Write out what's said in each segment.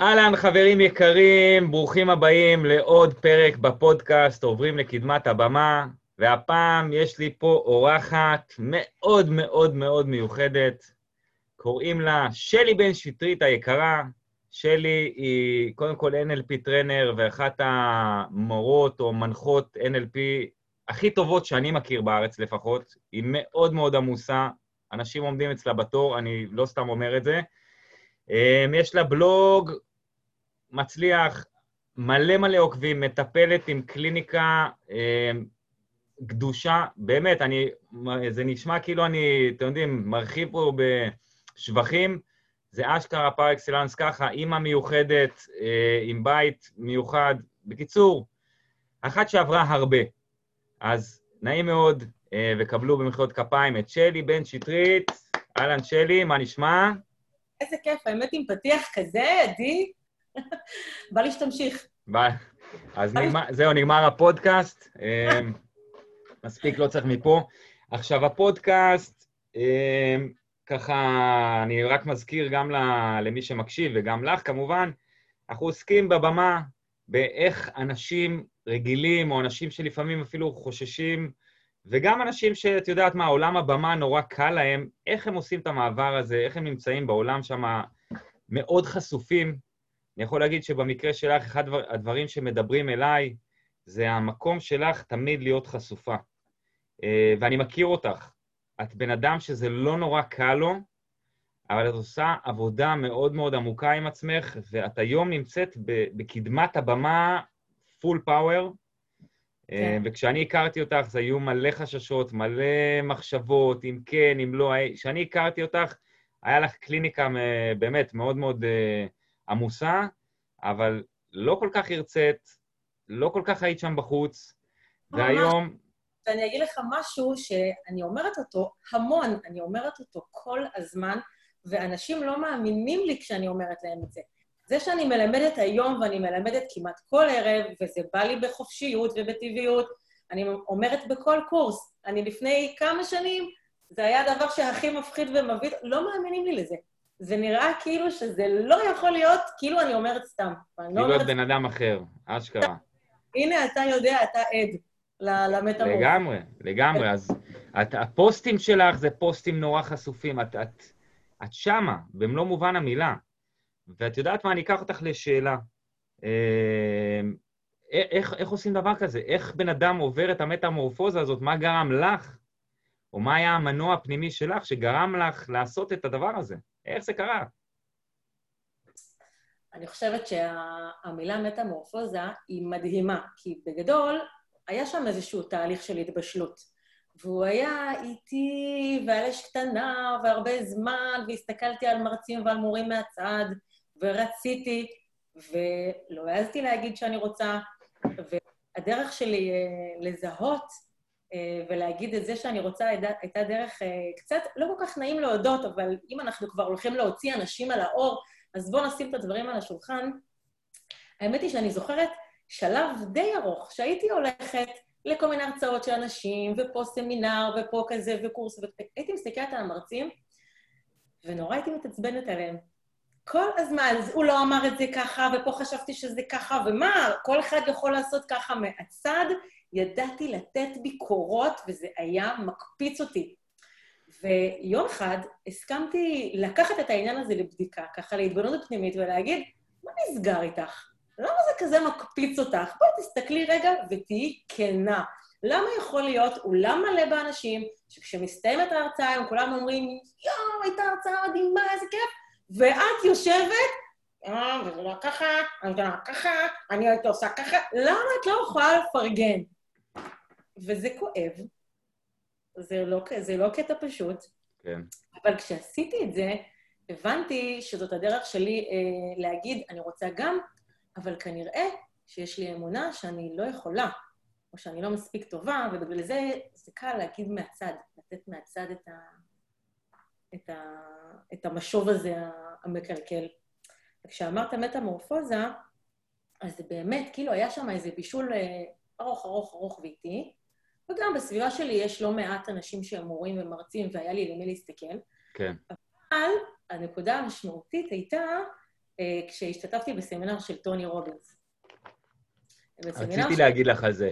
אהלן, חברים יקרים, ברוכים הבאים לעוד פרק בפודקאסט עוברים לקדמת הבמה, והפעם יש לי פה אורחת מאוד מאוד מאוד מיוחדת. קוראים לה שלי בן שטרית היקרה. שלי היא קודם כל NLP טרנר ואחת המורות או מנחות NLP הכי טובות שאני מכיר בארץ לפחות. היא מאוד מאוד עמוסה, אנשים עומדים אצלה בתור, אני לא סתם אומר את זה. אמ, יש לה בלוג מצליח, מלא מלא עוקבים, מטפלת עם קליניקה אמ, קדושה, באמת, אני, זה נשמע כאילו אני, אתם יודעים, מרחיב פה בשבחים, זה אשכרה פר אקסלנס ככה, אימא מיוחדת, אה, עם בית מיוחד. בקיצור, אחת שעברה הרבה. אז נעים מאוד, אה, וקבלו במחיאות כפיים את שלי בן שטרית. אהלן, שלי, מה נשמע? איזה כיף, האמת עם פתיח כזה, עדי, בא לי שתמשיך. ביי. אז נגמר, זהו, נגמר הפודקאסט. אה, מספיק, לא צריך מפה. עכשיו, הפודקאסט, אה, ככה, אני רק מזכיר גם למי שמקשיב וגם לך, כמובן, אנחנו עוסקים בבמה באיך אנשים רגילים, או אנשים שלפעמים אפילו חוששים, וגם אנשים שאת יודעת מה, עולם הבמה נורא קל להם, איך הם עושים את המעבר הזה, איך הם נמצאים בעולם שם מאוד חשופים. אני יכול להגיד שבמקרה שלך, אחד הדברים שמדברים אליי, זה המקום שלך תמיד להיות חשופה. אה, ואני מכיר אותך. את בן אדם שזה לא נורא קל לו, אבל את עושה עבודה מאוד מאוד עמוקה עם עצמך, ואת היום נמצאת בקדמת הבמה פול פאוור. אה, כן. וכשאני הכרתי אותך, זה היו מלא חששות, מלא מחשבות, אם כן, אם לא. כשאני הכרתי אותך, היה לך קליניקה באמת מאוד מאוד אה, עמוסה, אבל לא כל כך הרצית, לא כל כך היית שם בחוץ, והיום... ואני אגיד לך משהו שאני אומרת אותו המון, אני אומרת אותו כל הזמן, ואנשים לא מאמינים לי כשאני אומרת להם את זה. זה שאני מלמדת היום, ואני מלמדת כמעט כל ערב, וזה בא לי בחופשיות ובטבעיות, אני אומרת בכל קורס. אני לפני כמה שנים, זה היה הדבר שהכי מפחיד ומביא, לא מאמינים לי לזה. זה נראה כאילו שזה לא יכול להיות, כאילו אני אומרת סתם. לא כאילו לא את בן אדם אחר, אשכרה. הנה, אתה יודע, אתה עד. למטמורפ. לגמרי, לגמרי. אז את, הפוסטים שלך זה פוסטים נורא חשופים. את, את, את שמה, במלוא מובן המילה. ואת יודעת מה? אני אקח אותך לשאלה. אה, איך, איך עושים דבר כזה? איך בן אדם עובר את המטמורפוזה הזאת? מה גרם לך? או מה היה המנוע הפנימי שלך שגרם לך לעשות את הדבר הזה? איך זה קרה? אני חושבת שהמילה מטמורפוזה היא מדהימה, כי בגדול היה שם איזשהו תהליך של התבשלות. והוא היה איטי ועל אש קטנה והרבה זמן, והסתכלתי על מרצים ועל מורים מהצד, ורציתי, ולא העזתי להגיד שאני רוצה, והדרך שלי אה, לזהות ולהגיד את זה שאני רוצה הייתה דרך אה, קצת, לא כל כך נעים להודות, אבל אם אנחנו כבר הולכים להוציא אנשים על האור, אז בואו נשים את הדברים על השולחן. האמת היא שאני זוכרת שלב די ארוך, שהייתי הולכת לכל מיני הרצאות של אנשים, ופה סמינר, ופה כזה, וקורס, והייתי מסתכלת על המרצים, ונורא הייתי מתעצבנת עליהם. כל הזמן, אז הוא לא אמר את זה ככה, ופה חשבתי שזה ככה, ומה, כל אחד יכול לעשות ככה מהצד. ידעתי לתת ביקורות, וזה היה מקפיץ אותי. ויום אחד הסכמתי לקחת את העניין הזה לבדיקה, ככה להתבוננות פנימית, ולהגיד, מה נסגר איתך? למה זה כזה מקפיץ אותך? בואי תסתכלי רגע ותהיי כנה. למה יכול להיות אולם מלא באנשים, שכשמסתיימת ההרצאה הם כולם אומרים, יואו, הייתה הרצאה מדהימה, איזה כיף, ואת יושבת, אה, וזה לא ככה, אני לא ככה, אני הייתי עושה ככה, למה את לא יכולה לפרגן? וזה כואב, זה לא, זה לא קטע פשוט, כן. אבל כשעשיתי את זה, הבנתי שזאת הדרך שלי אה, להגיד, אני רוצה גם אבל כנראה שיש לי אמונה שאני לא יכולה, או שאני לא מספיק טובה, ובגלל זה זה קל להגיד מהצד, לתת מהצד את, ה, את, ה, את המשוב הזה המקלקל. וכשאמרת מטמורפוזה, אז זה באמת, כאילו היה שם איזה בישול אה, ארוך, ארוך, ארוך ואיטי, וגם בסביבה שלי יש לא מעט אנשים שהם מורים ומרצים, והיה לי למי להסתכל. כן. אבל הנקודה המשמעותית הייתה אה, כשהשתתפתי בסמינר של טוני רובינס. רציתי להגיד לך על זה.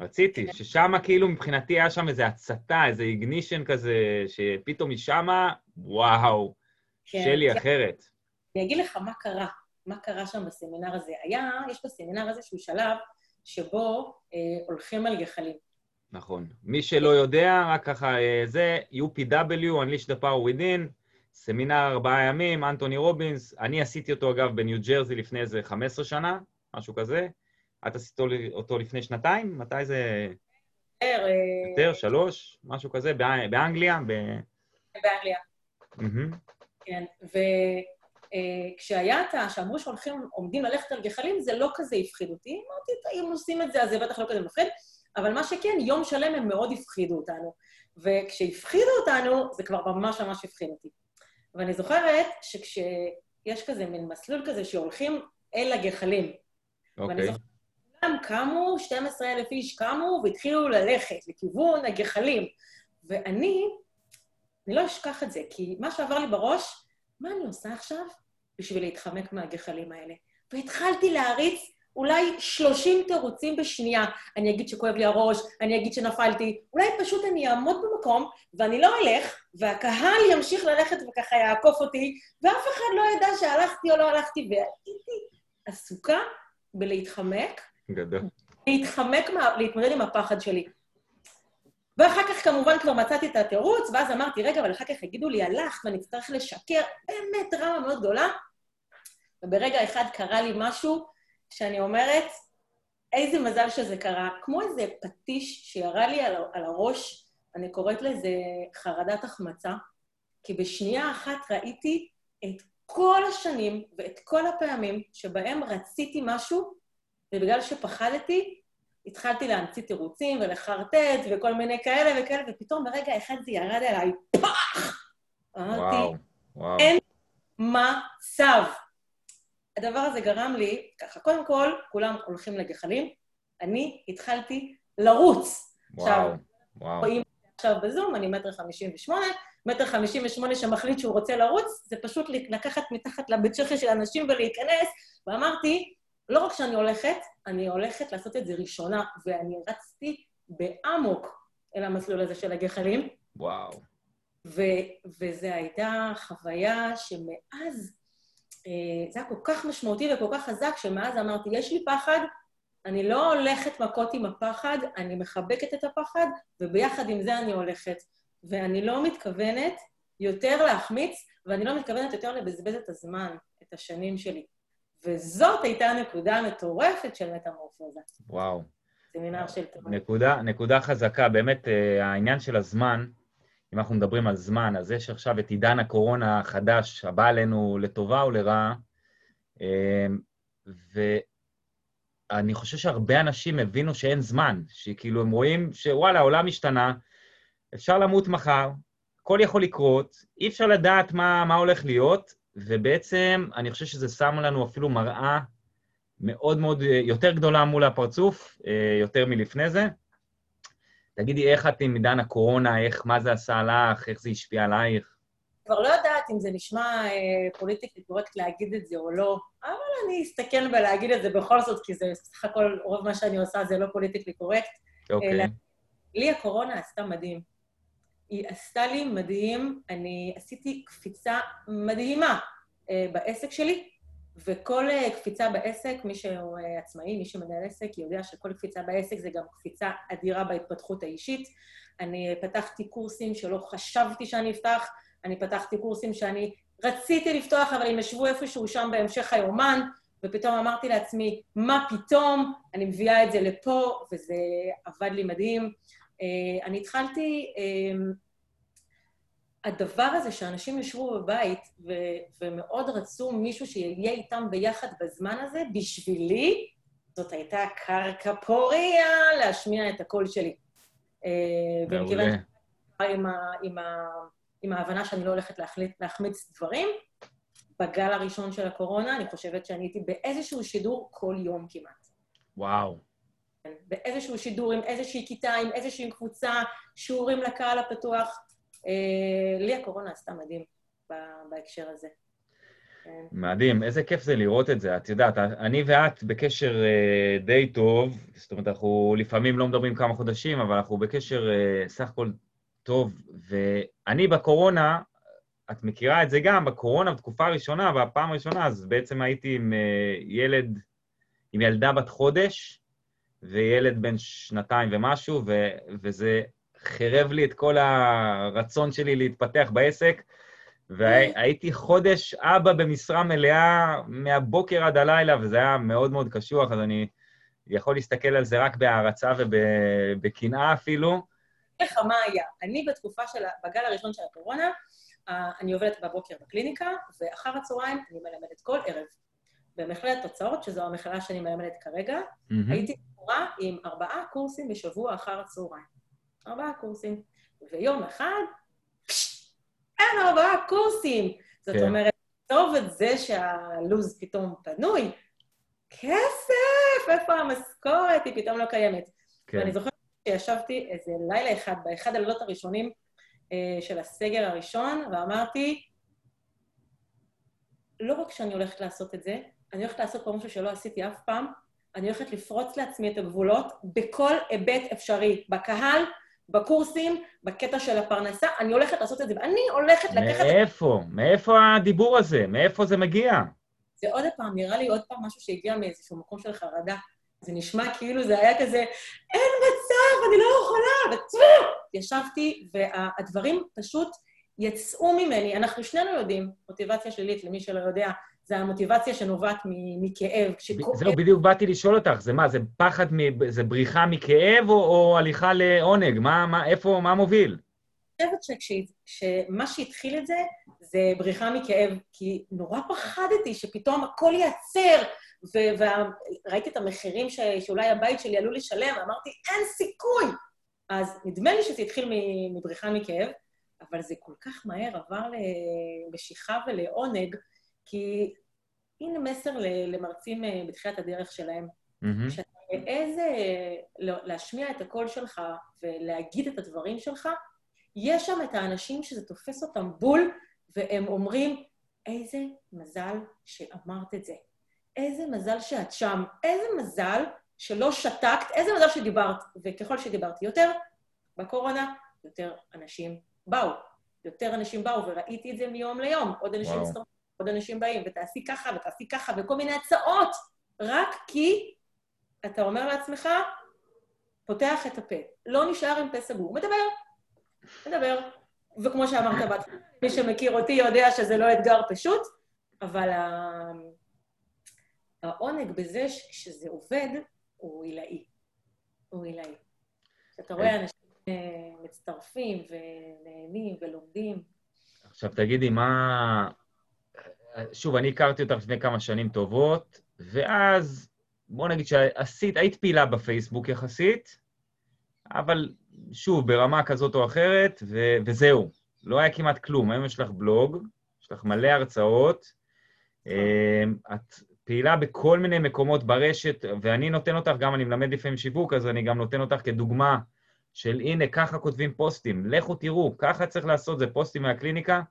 רציתי, כן. ששם כאילו מבחינתי היה שם איזו הצתה, איזה איגנישן כזה, שפתאום משם, וואו, כן, שלי כן. אחרת. אני אגיד לך מה קרה, מה קרה שם בסמינר הזה. היה, יש בסמינר שהוא שלב שבו אה, הולכים על גחלים. נכון. מי שלא יודע, רק ככה, אה, זה UPW, Unleash the Power Within, סמינר ארבעה ימים, אנטוני רובינס. אני עשיתי אותו, אגב, בניו ג'רזי לפני איזה 15 שנה, משהו כזה. את עשית אותו לפני שנתיים? מתי זה... יותר, יותר, שלוש, משהו כזה, באנגליה? באנגליה. כן, וכשהיה את ה... שאמרו שהולכים, עומדים ללכת על גחלים, זה לא כזה הפחיד אותי. אמרתי, אם עושים את זה, אז זה בטח לא כזה מפחיד. אבל מה שכן, יום שלם הם מאוד הפחידו אותנו. וכשהפחידו אותנו, זה כבר ממש ממש הפחיד אותי. ואני זוכרת שכשיש כזה מין מסלול כזה שהולכים אל הגחלים, אוקיי. ואני זוכרת כולם קמו, 12,000 איש קמו והתחילו ללכת לכיוון הגחלים. ואני, אני לא אשכח את זה, כי מה שעבר לי בראש, מה אני עושה עכשיו בשביל להתחמק מהגחלים האלה? והתחלתי להריץ אולי 30 תירוצים בשנייה. אני אגיד שכואב לי הראש, אני אגיד שנפלתי, אולי פשוט אני אעמוד במקום ואני לא אלך, והקהל ימשיך ללכת וככה יעקוף אותי, ואף אחד לא ידע שהלכתי או לא הלכתי, והייתי עסוקה בלהתחמק. גדול. להתחמק, מה, להתמודד עם הפחד שלי. ואחר כך כמובן כבר מצאתי את התירוץ, ואז אמרתי, רגע, אבל אחר כך יגידו לי, הלכת ואני אצטרך לשקר, באמת דרמה מאוד גדולה. וברגע אחד קרה לי משהו שאני אומרת, איזה מזל שזה קרה. כמו איזה פטיש שירה לי על, על הראש, אני קוראת לזה חרדת החמצה, כי בשנייה אחת ראיתי את כל השנים ואת כל הפעמים שבהם רציתי משהו, ובגלל שפחדתי, התחלתי להמציא תירוצים ולחרטט וכל מיני כאלה וכאלה, ופתאום ברגע אחד זה ירד אליי, פח! אמרתי, אין מצב. הדבר הזה גרם לי, ככה, קודם כל, כולם הולכים לגחלים, אני התחלתי לרוץ. וואו, עכשיו, וואו. רואים עכשיו בזום, אני מטר חמישים ושמונה, מטר חמישים ושמונה שמחליט שהוא רוצה לרוץ, זה פשוט לקחת מתחת לבית שכר של אנשים ולהיכנס, ואמרתי, לא רק שאני הולכת, אני הולכת לעשות את זה ראשונה, ואני רצתי באמוק אל המסלול הזה של הגחלים. וואו. ו- וזו הייתה חוויה שמאז זה היה כל כך משמעותי וכל כך חזק, שמאז אמרתי, יש לי פחד, אני לא הולכת מכות עם הפחד, אני מחבקת את הפחד, וביחד עם זה אני הולכת. ואני לא מתכוונת יותר להחמיץ, ואני לא מתכוונת יותר לבזבז את הזמן, את השנים שלי. וזאת הייתה נקודה מטורפת של מטמורפוזה. וואו. סמינר של תורה. נקודה, נקודה חזקה, באמת, אה, העניין של הזמן, אם אנחנו מדברים על זמן, אז יש עכשיו את עידן הקורונה החדש, הבא עלינו לטובה או לרעה, אמ, ואני חושב שהרבה אנשים הבינו שאין זמן, שכאילו הם רואים שוואלה, העולם השתנה, אפשר למות מחר, הכל יכול לקרות, אי אפשר לדעת מה, מה הולך להיות, ובעצם אני חושב שזה שם לנו אפילו מראה מאוד מאוד, יותר גדולה מול הפרצוף, אה, יותר מלפני זה. תגידי, איך את עם עידן הקורונה, איך, מה זה עשה לך, איך זה השפיע עלייך? כבר לא יודעת אם זה נשמע אה, politically correct להגיד את זה או לא, אבל אני אסתכן בלהגיד את זה בכל זאת, כי זה סך הכל, רוב מה שאני עושה זה לא politically correct. אוקיי. אלא, לי הקורונה עשתה מדהים. היא עשתה לי מדהים, אני עשיתי קפיצה מדהימה אה, בעסק שלי, וכל אה, קפיצה בעסק, מי שהוא אה, עצמאי, מי שמנהל עסק, יודע שכל קפיצה בעסק זה גם קפיצה אדירה בהתפתחות האישית. אני פתחתי קורסים שלא חשבתי שאני אפתח, אני פתחתי קורסים שאני רציתי לפתוח, אבל הם ישבו איפשהו שם בהמשך היומן, ופתאום אמרתי לעצמי, מה פתאום? אני מביאה את זה לפה, וזה עבד לי מדהים. אה, אני התחלתי הדבר הזה שאנשים ישבו בבית ו- ומאוד רצו מישהו שיהיה איתם ביחד בזמן הזה, בשבילי זאת הייתה קרקע פוריה להשמיע את הקול שלי. אה, מעולה. עם, ה- עם, ה- עם ההבנה שאני לא הולכת להחליט, להחמיץ דברים, בגל הראשון של הקורונה, אני חושבת שאני הייתי באיזשהו שידור כל יום כמעט. וואו. כן, באיזשהו שידור עם איזושהי כיתה, עם איזושהי קבוצה, שיעורים לקהל הפתוח. אה, לי הקורונה עשתה מדהים בהקשר הזה. כן. מדהים, איזה כיף זה לראות את זה. את יודעת, אני ואת בקשר uh, די טוב, זאת אומרת, אנחנו לפעמים לא מדברים כמה חודשים, אבל אנחנו בקשר uh, סך הכל טוב. ואני בקורונה, את מכירה את זה גם, בקורונה, בתקופה הראשונה, והפעם הראשונה, אז בעצם הייתי עם uh, ילד, עם ילדה בת חודש, וילד בן שנתיים ומשהו, ו- וזה חירב לי את כל הרצון שלי להתפתח בעסק. והייתי חודש אבא במשרה מלאה מהבוקר עד הלילה, וזה היה מאוד מאוד קשוח, אז אני יכול להסתכל על זה רק בהערצה ובקנאה אפילו. איך מה היה? אני בתקופה של, בגל הראשון של הקורונה, אני עובדת בבוקר בקליניקה, ואחר הצהריים אני מלמדת כל ערב. במכללת תוצאות, שזו המכללה שאני מלמדת כרגע, mm-hmm. הייתי קוראה עם ארבעה קורסים בשבוע אחר הצהריים. ארבעה קורסים. ויום אחד, אין ארבעה קורסים. זאת כן. אומרת, טוב את זה שהלו"ז פתאום פנוי, כסף, איפה המשכורת? היא פתאום לא קיימת. כן. ואני זוכרת שישבתי איזה לילה אחד, באחד הלילות הראשונים אה, של הסגר הראשון, ואמרתי, לא רק שאני הולכת לעשות את זה, אני הולכת לעשות פה משהו שלא עשיתי אף פעם, אני הולכת לפרוץ לעצמי את הגבולות בכל היבט אפשרי, בקהל, בקורסים, בקטע של הפרנסה, אני הולכת לעשות את זה, ואני הולכת לקחת... מאיפה? מאיפה הדיבור הזה? מאיפה זה מגיע? זה עוד פעם, נראה לי עוד פעם משהו שהגיע מאיזשהו מקום של חרדה. זה נשמע כאילו זה היה כזה, אין מצב, אני לא יכולה, וצו! ישבתי, והדברים פשוט יצאו ממני. אנחנו שנינו יודעים, מוטיבציה שלילית, למי שלא יודע, זה המוטיבציה שנובעת מכאב. זהו, בדיוק באתי לשאול אותך, זה מה, זה פחד, זה בריחה מכאב או, או הליכה לעונג? מה, מה, איפה, מה מוביל? אני חושבת שמה שהתחיל את זה, זה בריחה מכאב, כי נורא פחדתי שפתאום הכל ייעצר, וראיתי את המחירים ש, שאולי הבית שלי עלול לשלם, ואמרתי, אין סיכוי! אז נדמה לי שזה התחיל מבריחה מכאב, אבל זה כל כך מהר עבר למשיכה ולעונג, כי הנה מסר למרצים אה, בתחילת הדרך שלהם. Mm-hmm. שאתה מעז לא, להשמיע את הקול שלך ולהגיד את הדברים שלך, יש שם את האנשים שזה תופס אותם בול, והם אומרים, איזה מזל שאמרת את זה. איזה מזל שאת שם. איזה מזל שלא שתקת, איזה מזל שדיברת. וככל שדיברתי יותר, בקורונה, יותר אנשים באו. יותר אנשים באו, וראיתי את זה מיום ליום. עוד אנשים הצטרפו. עוד אנשים באים, ותעשי ככה, ותעשי ככה, וכל מיני הצעות, רק כי אתה אומר לעצמך, פותח את הפה. לא נשאר עם פה סגור, מדבר, מדבר. וכמו שאמרת בת, מי שמכיר אותי יודע שזה לא אתגר פשוט, אבל העונג בזה שכשזה עובד, הוא עילאי. הוא עילאי. כשאתה רואה אנשים אה, מצטרפים ונהנים ולומדים. עכשיו תגידי, מה, שוב, אני הכרתי אותך לפני כמה שנים טובות, ואז, בוא נגיד שעשית, היית פעילה בפייסבוק יחסית, אבל שוב, ברמה כזאת או אחרת, ו- וזהו. לא היה כמעט כלום. היום יש לך בלוג, יש לך מלא הרצאות, אמ, את פעילה בכל מיני מקומות ברשת, ואני נותן אותך, גם אני מלמד לפעמים שיווק, אז אני גם נותן אותך כדוגמה של הנה, ככה כותבים פוסטים, לכו תראו, ככה צריך לעשות, זה פוסטים מהקליניקה.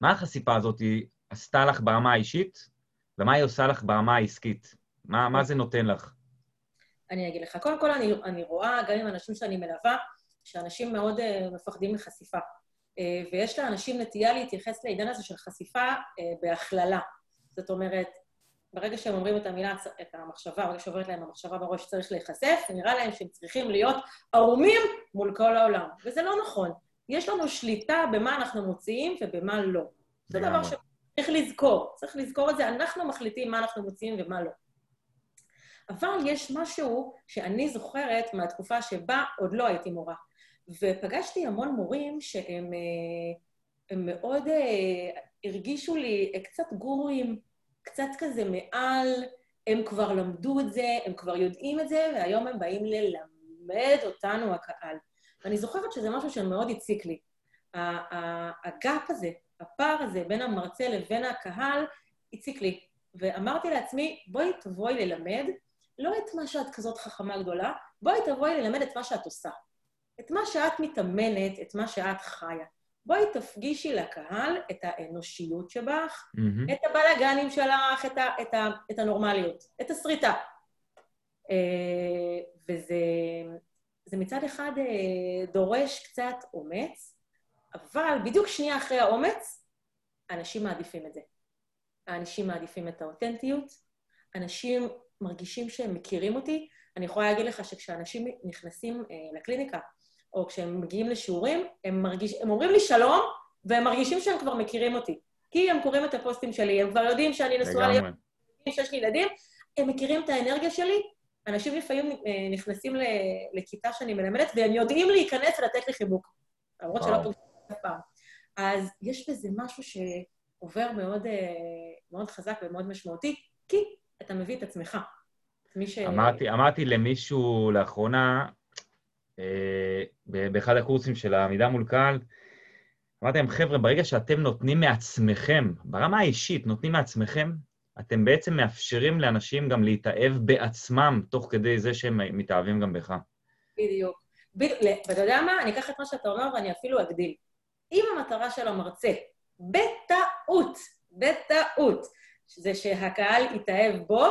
מה החשיפה הזאת עשתה לך ברמה האישית, ומה היא עושה לך ברמה העסקית? מה, מה זה נותן לך? אני אגיד לך. קודם כל, אני, אני רואה, גם עם אנשים שאני מלווה, שאנשים מאוד uh, מפחדים מחשיפה. Uh, ויש לאנשים נטייה להתייחס לעידן הזה של חשיפה uh, בהכללה. זאת אומרת, ברגע שהם אומרים את המילה, את המחשבה, ברגע שעוברת להם המחשבה בראש שצריך להיחשף, נראה להם שהם צריכים להיות ערומים מול כל העולם. וזה לא נכון. יש לנו שליטה במה אנחנו מוציאים ובמה לא. זה דבר ש... צריך לזכור, צריך לזכור את זה, אנחנו מחליטים מה אנחנו מוציאים ומה לא. אבל יש משהו שאני זוכרת מהתקופה שבה עוד לא הייתי מורה. ופגשתי המון מורים שהם אה, מאוד אה, הרגישו לי קצת גורים, קצת כזה מעל, הם כבר למדו את זה, הם כבר יודעים את זה, והיום הם באים ללמד אותנו, הקהל. ואני זוכרת שזה משהו שמאוד הציק לי. הגאפ הזה הפער הזה בין המרצה לבין הקהל הציק לי. ואמרתי לעצמי, בואי תבואי ללמד, לא את מה שאת כזאת חכמה גדולה, בואי תבואי ללמד את מה שאת עושה. את מה שאת מתאמנת, את מה שאת חיה. בואי תפגישי לקהל את האנושיות שבך, מהמם. את הבלאגנים שלך, את, ה, את, ה, את הנורמליות, את הסריטה. אה, וזה זה מצד אחד אה, דורש קצת אומץ, אבל בדיוק שנייה אחרי האומץ, אנשים מעדיפים את זה. האנשים מעדיפים את האותנטיות, אנשים מרגישים שהם מכירים אותי. אני יכולה להגיד לך שכשאנשים נכנסים אה, לקליניקה, או כשהם מגיעים לשיעורים, הם, מרגיש, הם אומרים לי שלום, והם מרגישים שהם כבר מכירים אותי. כי הם קוראים את הפוסטים שלי, הם כבר יודעים שאני נשואה לגמרי. להיות, שיש לי ילדים, הם מכירים את האנרגיה שלי. אנשים לפעמים אה, נכנסים לכיתה שאני מלמדת, והם יודעים להיכנס ולתת לי חיבוק. למרות שלא. פוגשים אף פעם. אז יש בזה משהו שעובר מאוד, אה, מאוד חזק ומאוד משמעותי, כי אתה מביא את עצמך. מי ש... אמרתי, אמרתי למישהו לאחרונה, אה, באחד הקורסים של העמידה מול קהל, אמרתי להם, חבר'ה, ברגע שאתם נותנים מעצמכם, ברמה האישית, נותנים מעצמכם, אתם בעצם מאפשרים לאנשים גם להתאהב בעצמם, תוך כדי זה שהם מתאהבים גם בך. בדיוק. ואתה יודע מה? אני אקח את מה שאתה אומר ואני אפילו אגדיל. אם המטרה של המרצה, בטעות, בטעות, זה שהקהל יתאהב בו,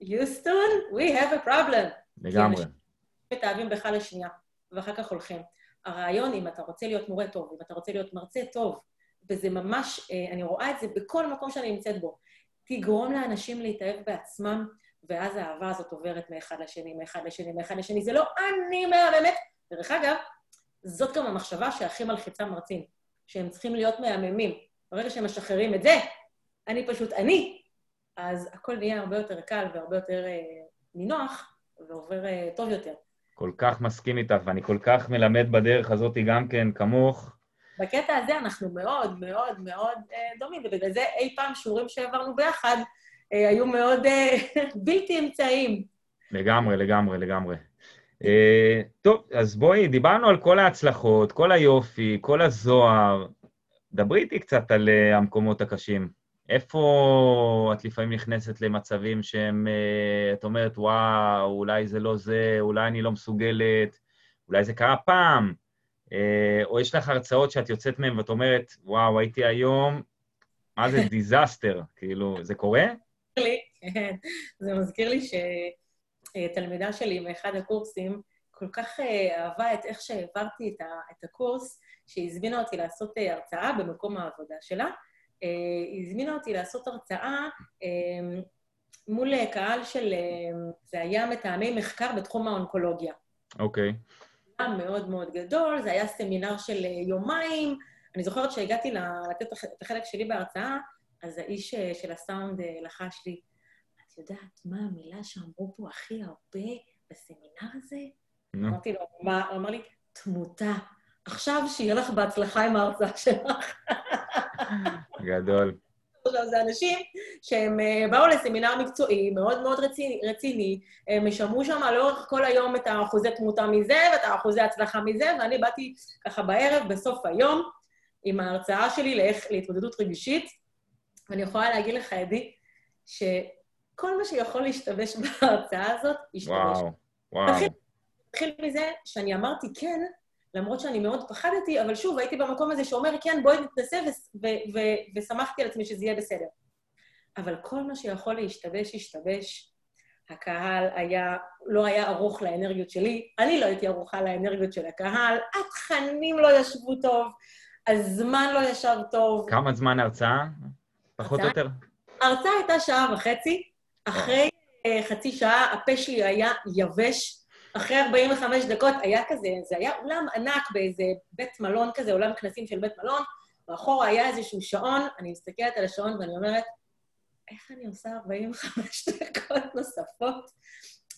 יוסטון, we have a problem. לגמרי. מתאהבים בך לשנייה, ואחר כך הולכים. הרעיון, אם אתה רוצה להיות מורה טוב, אם אתה רוצה להיות מרצה טוב, וזה ממש, אה, אני רואה את זה בכל מקום שאני נמצאת בו, תגרום לאנשים להתאהב בעצמם, ואז האהבה הזאת עוברת מאחד לשני, מאחד לשני, מאחד לשני. זה לא אני מהממת. דרך אגב, זאת גם המחשבה שהכי מלחיצה מרצים, שהם צריכים להיות מהממים. ברגע שהם משחררים את זה, אני פשוט אני, אז הכל נהיה הרבה יותר קל והרבה יותר אה, נינוח, ועובר אה, טוב יותר. כל כך מסכים איתך, ואני כל כך מלמד בדרך הזאת גם כן, כמוך. בקטע הזה אנחנו מאוד מאוד מאוד אה, דומים, ובגלל זה אי פעם שיעורים שהעברנו ביחד אה, היו מאוד אה, בלתי אמצעיים. לגמרי, לגמרי, לגמרי. טוב, אז בואי, דיברנו על כל ההצלחות, כל היופי, כל הזוהר. דברי איתי קצת על המקומות הקשים. איפה את לפעמים נכנסת למצבים שהם, את אומרת, וואו, אולי זה לא זה, אולי אני לא מסוגלת, אולי זה קרה פעם, או יש לך הרצאות שאת יוצאת מהן ואת אומרת, וואו, הייתי היום, מה זה disaster? כאילו, זה קורה? לי, כן, זה מזכיר לי שתלמידה שלי מאחד הקורסים כל כך אה, אהבה את איך שהעברתי את, הקורס, שהיא הזמינה אותי לעשות אה, הרצאה במקום העבודה שלה. אה, היא הזמינה אותי לעשות הרצאה אה, מול אה, קהל של, אה, זה היה מתאמי מחקר בתחום האונקולוגיה. אוקיי. היה מאוד מאוד גדול, זה היה סמינר של אה, יומיים. אני זוכרת שהגעתי לתת את החלק שלי בהרצאה, אז האיש אה, של הסאונד אה, לחש לי, את יודעת מה המילה שאמרו פה הכי הרבה בסמינר הזה? נו, אמרתי לו, מה? הוא אמר לי, תמותה. עכשיו שיהיה לך בהצלחה עם ההרצאה שלך. גדול. עכשיו, זה אנשים שהם אה, באו לסמינר מקצועי מאוד מאוד רציני, רציני, הם שמעו שם לאורך כל היום את האחוזי תמותה מזה ואת האחוזי הצלחה מזה, ואני באתי ככה בערב, בסוף היום, עם ההרצאה שלי לאיך, להתמודדות רגשית, ואני יכולה להגיד לך, עדי, שכל מה שיכול להשתבש בהרצאה הזאת, השתבש. וואו, וואו. התחיל מזה שאני אמרתי כן, למרות שאני מאוד פחדתי, אבל שוב, הייתי במקום הזה שאומר, כן, בואי נתנסה, ושמחתי על עצמי שזה יהיה בסדר. אבל כל מה שיכול להשתבש, השתבש. הקהל היה, לא היה ערוך לאנרגיות שלי, אני לא הייתי ערוכה לאנרגיות של הקהל, התכנים לא ישבו טוב, הזמן לא ישב טוב. כמה זמן הרצאה? פחות או הרצאה? יותר? ההרצאה הייתה שעה וחצי, אחרי אה, חצי שעה הפה שלי היה יבש, אחרי 45 דקות היה כזה, זה היה אולם ענק באיזה בית מלון כזה, אולם כנסים של בית מלון, מאחורה היה איזשהו שעון, אני מסתכלת על השעון ואני אומרת, איך אני עושה 45 דקות נוספות?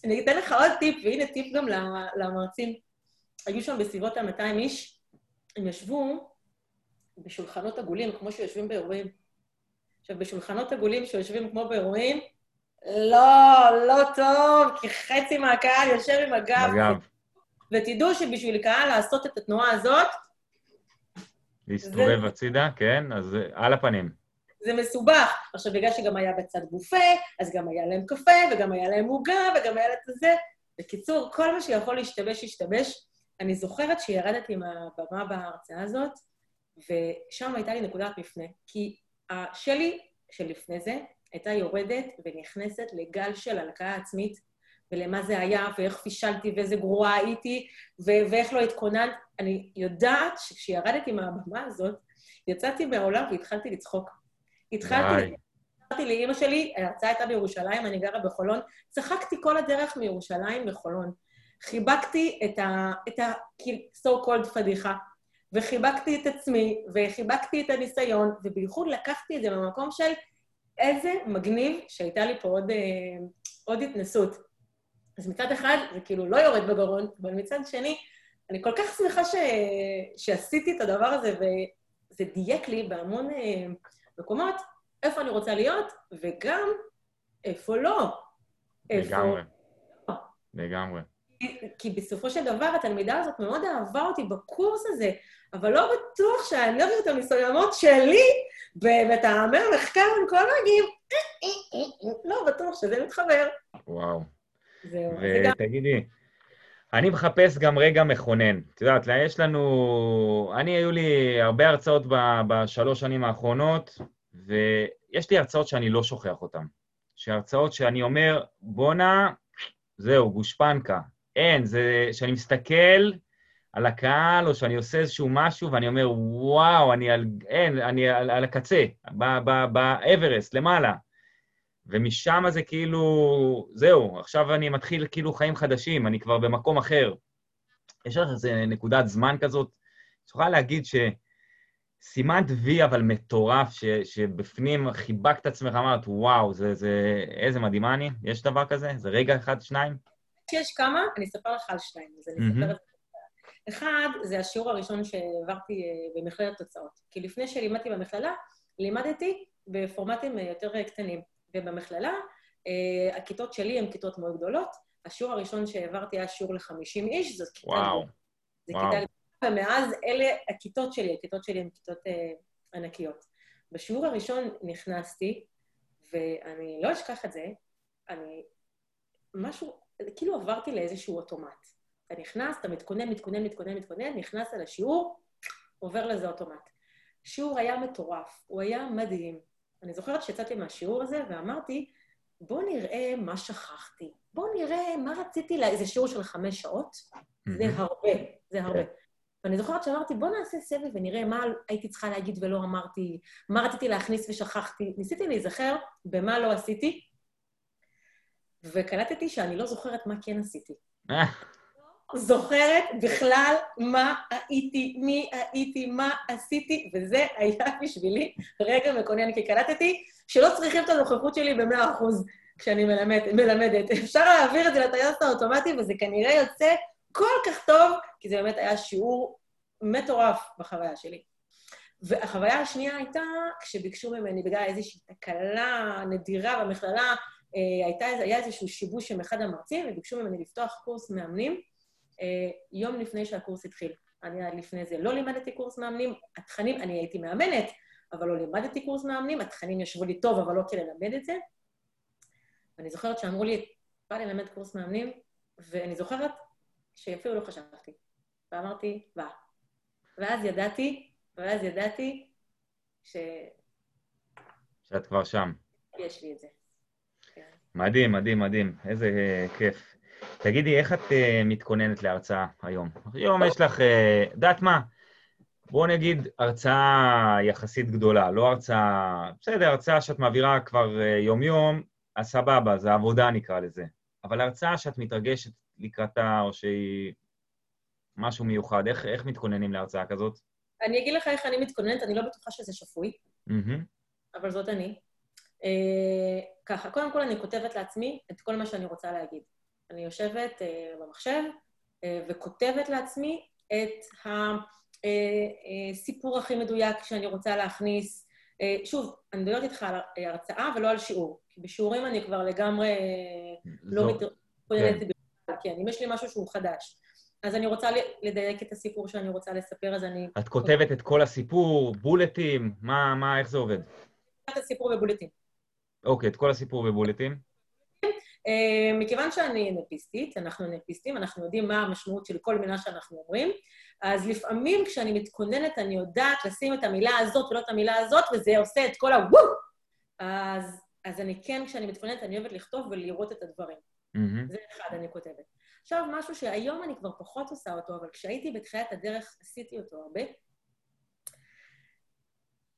אני אתן לך עוד טיפ, והנה טיפ גם למרצים. היו שם בסביבות ה-200 איש, הם ישבו בשולחנות עגולים, כמו שיושבים באירועים. עכשיו, בשולחנות עגולים שיושבים כמו באירועים, לא, לא טוב, כי חצי מהקהל יושב עם הגב. אגב, ותדעו שבשביל קהל לעשות את התנועה הזאת, להסתובב הצידה, כן? אז על הפנים. זה מסובך. עכשיו, בגלל שגם היה בצד בופה, אז גם היה להם קפה, וגם היה להם עוגה, וגם היה להם את זה. בקיצור, כל מה שיכול להשתבש, ישתבש. אני זוכרת שירדתי מהבמה בהרצאה הזאת, ושם הייתה לי נקודת מפנה. כי שלי שלפני זה הייתה יורדת ונכנסת לגל של הלקאה עצמית, ולמה זה היה, ואיך פישלתי, ואיזה גרועה הייתי, ו- ואיך לא התכוננת. אני יודעת שכשירדתי מהבמה הזאת, יצאתי מהעולם והתחלתי לצחוק. התחלתי... אמרתי לאימא שלי, ההרצאה הייתה בירושלים, אני גרה בחולון, צחקתי כל הדרך מירושלים לחולון. חיבקתי את ה... את ה... so called פדיחה, וחיבקתי את עצמי, וחיבקתי את הניסיון, ובייחוד לקחתי את זה במקום של איזה מגניב שהייתה לי פה עוד, אה, עוד התנסות. אז מצד אחד זה כאילו לא יורד בגרון, אבל מצד שני, אני כל כך שמחה ש... שעשיתי את הדבר הזה, וזה דייק לי בהמון אה, מקומות, איפה אני רוצה להיות, וגם איפה לא. לגמרי. איפה... לגמרי. כי, כי בסופו של דבר התלמידה הזאת מאוד אהבה אותי בקורס הזה, אבל לא בטוח שהאנרגיות המסוימות שלי, במטעמי המחקר עם כל הנהגים, לא בטוח שזה מתחבר. וואו. זהו. ותגידי, אני מחפש גם רגע מכונן. את יודעת, יש לנו... אני, היו לי הרבה הרצאות בשלוש שנים האחרונות, ויש לי הרצאות שאני לא שוכח אותן. שהרצאות שאני אומר, בואנה, זהו, גושפנקה. אין, זה שאני מסתכל על הקהל, או שאני עושה איזשהו משהו, ואני אומר, וואו, אני על... אין, אני על, על הקצה, באברסט, למעלה. ומשם זה כאילו, זהו, עכשיו אני מתחיל כאילו חיים חדשים, אני כבר במקום אחר. יש לך איזה נקודת זמן כזאת? את יכולה להגיד שסימנת וי אבל מטורף, ש, שבפנים חיבקת עצמך, אמרת, וואו, זה, זה, איזה מדהימה אני? יש דבר כזה? זה רגע אחד, שניים? יש כמה, אני אספר לך על שניים, אז אני אספר את זה. אחד, זה השיעור הראשון שהעברתי אה, במכללת תוצאות. כי לפני שלימדתי במכללה, לימדתי בפורמטים אה, יותר קטנים. ובמכללה, אה, הכיתות שלי הן כיתות מאוד גדולות. השיעור הראשון שהעברתי היה שיעור ל-50 איש, זאת כיתה... וואו. זה וואו. כיתה... ומאז אלה הכיתות שלי, הכיתות שלי הן כיתות אה, ענקיות. בשיעור הראשון נכנסתי, ואני לא אשכח את זה, אני... משהו, כאילו עברתי לאיזשהו אוטומט. אתה נכנס, אתה מתכונן, מתכונן, מתכונן, מתכונן, נכנס על השיעור, עובר לזה אוטומט. השיעור היה מטורף, הוא היה מדהים. אני זוכרת שיצאתי מהשיעור הזה ואמרתי, בואו נראה מה שכחתי. בואו נראה מה רציתי, לה... איזה שיעור של חמש שעות, זה הרבה, זה הרבה. ואני זוכרת שאמרתי, בואו נעשה סבב ונראה מה הייתי צריכה להגיד ולא אמרתי, מה רציתי להכניס ושכחתי. ניסיתי להיזכר במה לא עשיתי, וקלטתי שאני לא זוכרת מה כן עשיתי. אה. זוכרת בכלל מה הייתי, מי הייתי, מה עשיתי, וזה היה בשבילי רגע מקונן, כי קלטתי שלא צריכים את הנוכחות שלי במאה אחוז כשאני מלמד, מלמדת. אפשר להעביר את זה לטייס האוטומטי, וזה כנראה יוצא כל כך טוב, כי זה באמת היה שיעור מטורף בחוויה שלי. והחוויה השנייה הייתה כשביקשו ממני, בגלל איזושהי תקלה נדירה במכללה, הייתה, היה איזשהו שיבוש עם אחד המרצים, וביקשו ממני לפתוח קורס מאמנים. אה, יום לפני שהקורס התחיל. אני עד לפני זה לא לימדתי קורס מאמנים, התכנים, אני הייתי מאמנת, אבל לא לימדתי קורס מאמנים, התכנים ישבו לי טוב, אבל לא כדי ללמד את זה. ואני זוכרת שאמרו לי, בא ללמד קורס מאמנים, ואני זוכרת שאפילו לא חשבתי. ואמרתי, בא. ואז ידעתי, ואז ידעתי ש... שאת כבר שם. יש לי את זה. מדהים, מדהים, מדהים. איזה uh, כיף. תגידי, איך את uh, מתכוננת להרצאה היום? היום יש לך, יודעת מה? בואו נגיד הרצאה יחסית גדולה, לא הרצאה... בסדר, הרצאה שאת מעבירה כבר יום-יום, אז סבבה, זה עבודה נקרא לזה. אבל הרצאה שאת מתרגשת לקראתה, או שהיא משהו מיוחד, איך, איך מתכוננים להרצאה כזאת? אני אגיד לך איך אני מתכוננת, אני לא בטוחה שזה שפוי, mm-hmm. אבל זאת אני. Uh, ככה, קודם כל אני כותבת לעצמי את כל מה שאני רוצה להגיד. אני יושבת uh, במחשב uh, וכותבת לעצמי את הסיפור הכי מדויק שאני רוצה להכניס. Uh, שוב, אני מדברת איתך על הרצאה ולא על שיעור, כי בשיעורים אני כבר לגמרי לא מתכוננת כן. בכלל, כן, אם יש לי משהו שהוא חדש. אז אני רוצה לדייק את הסיפור שאני רוצה לספר, אז אני... את כותבת את כל הסיפור, בולטים, מה, מה, איך זה עובד? את הסיפור בבולטים. אוקיי, את כל הסיפור בבולטים. אה, מכיוון שאני נפיסטית, אנחנו נפיסטים, אנחנו יודעים מה המשמעות של כל מילה שאנחנו אומרים, אז לפעמים כשאני מתכוננת, אני יודעת לשים את המילה הזאת ולא את המילה הזאת, וזה עושה את כל הוואו! אז, אז אני כן, כשאני מתכוננת, אני אוהבת לכתוב ולראות את הדברים. Mm-hmm. זה אחד, אני כותבת. עכשיו, משהו שהיום אני כבר פחות עושה אותו, אבל כשהייתי בתחילת הדרך עשיתי אותו הרבה.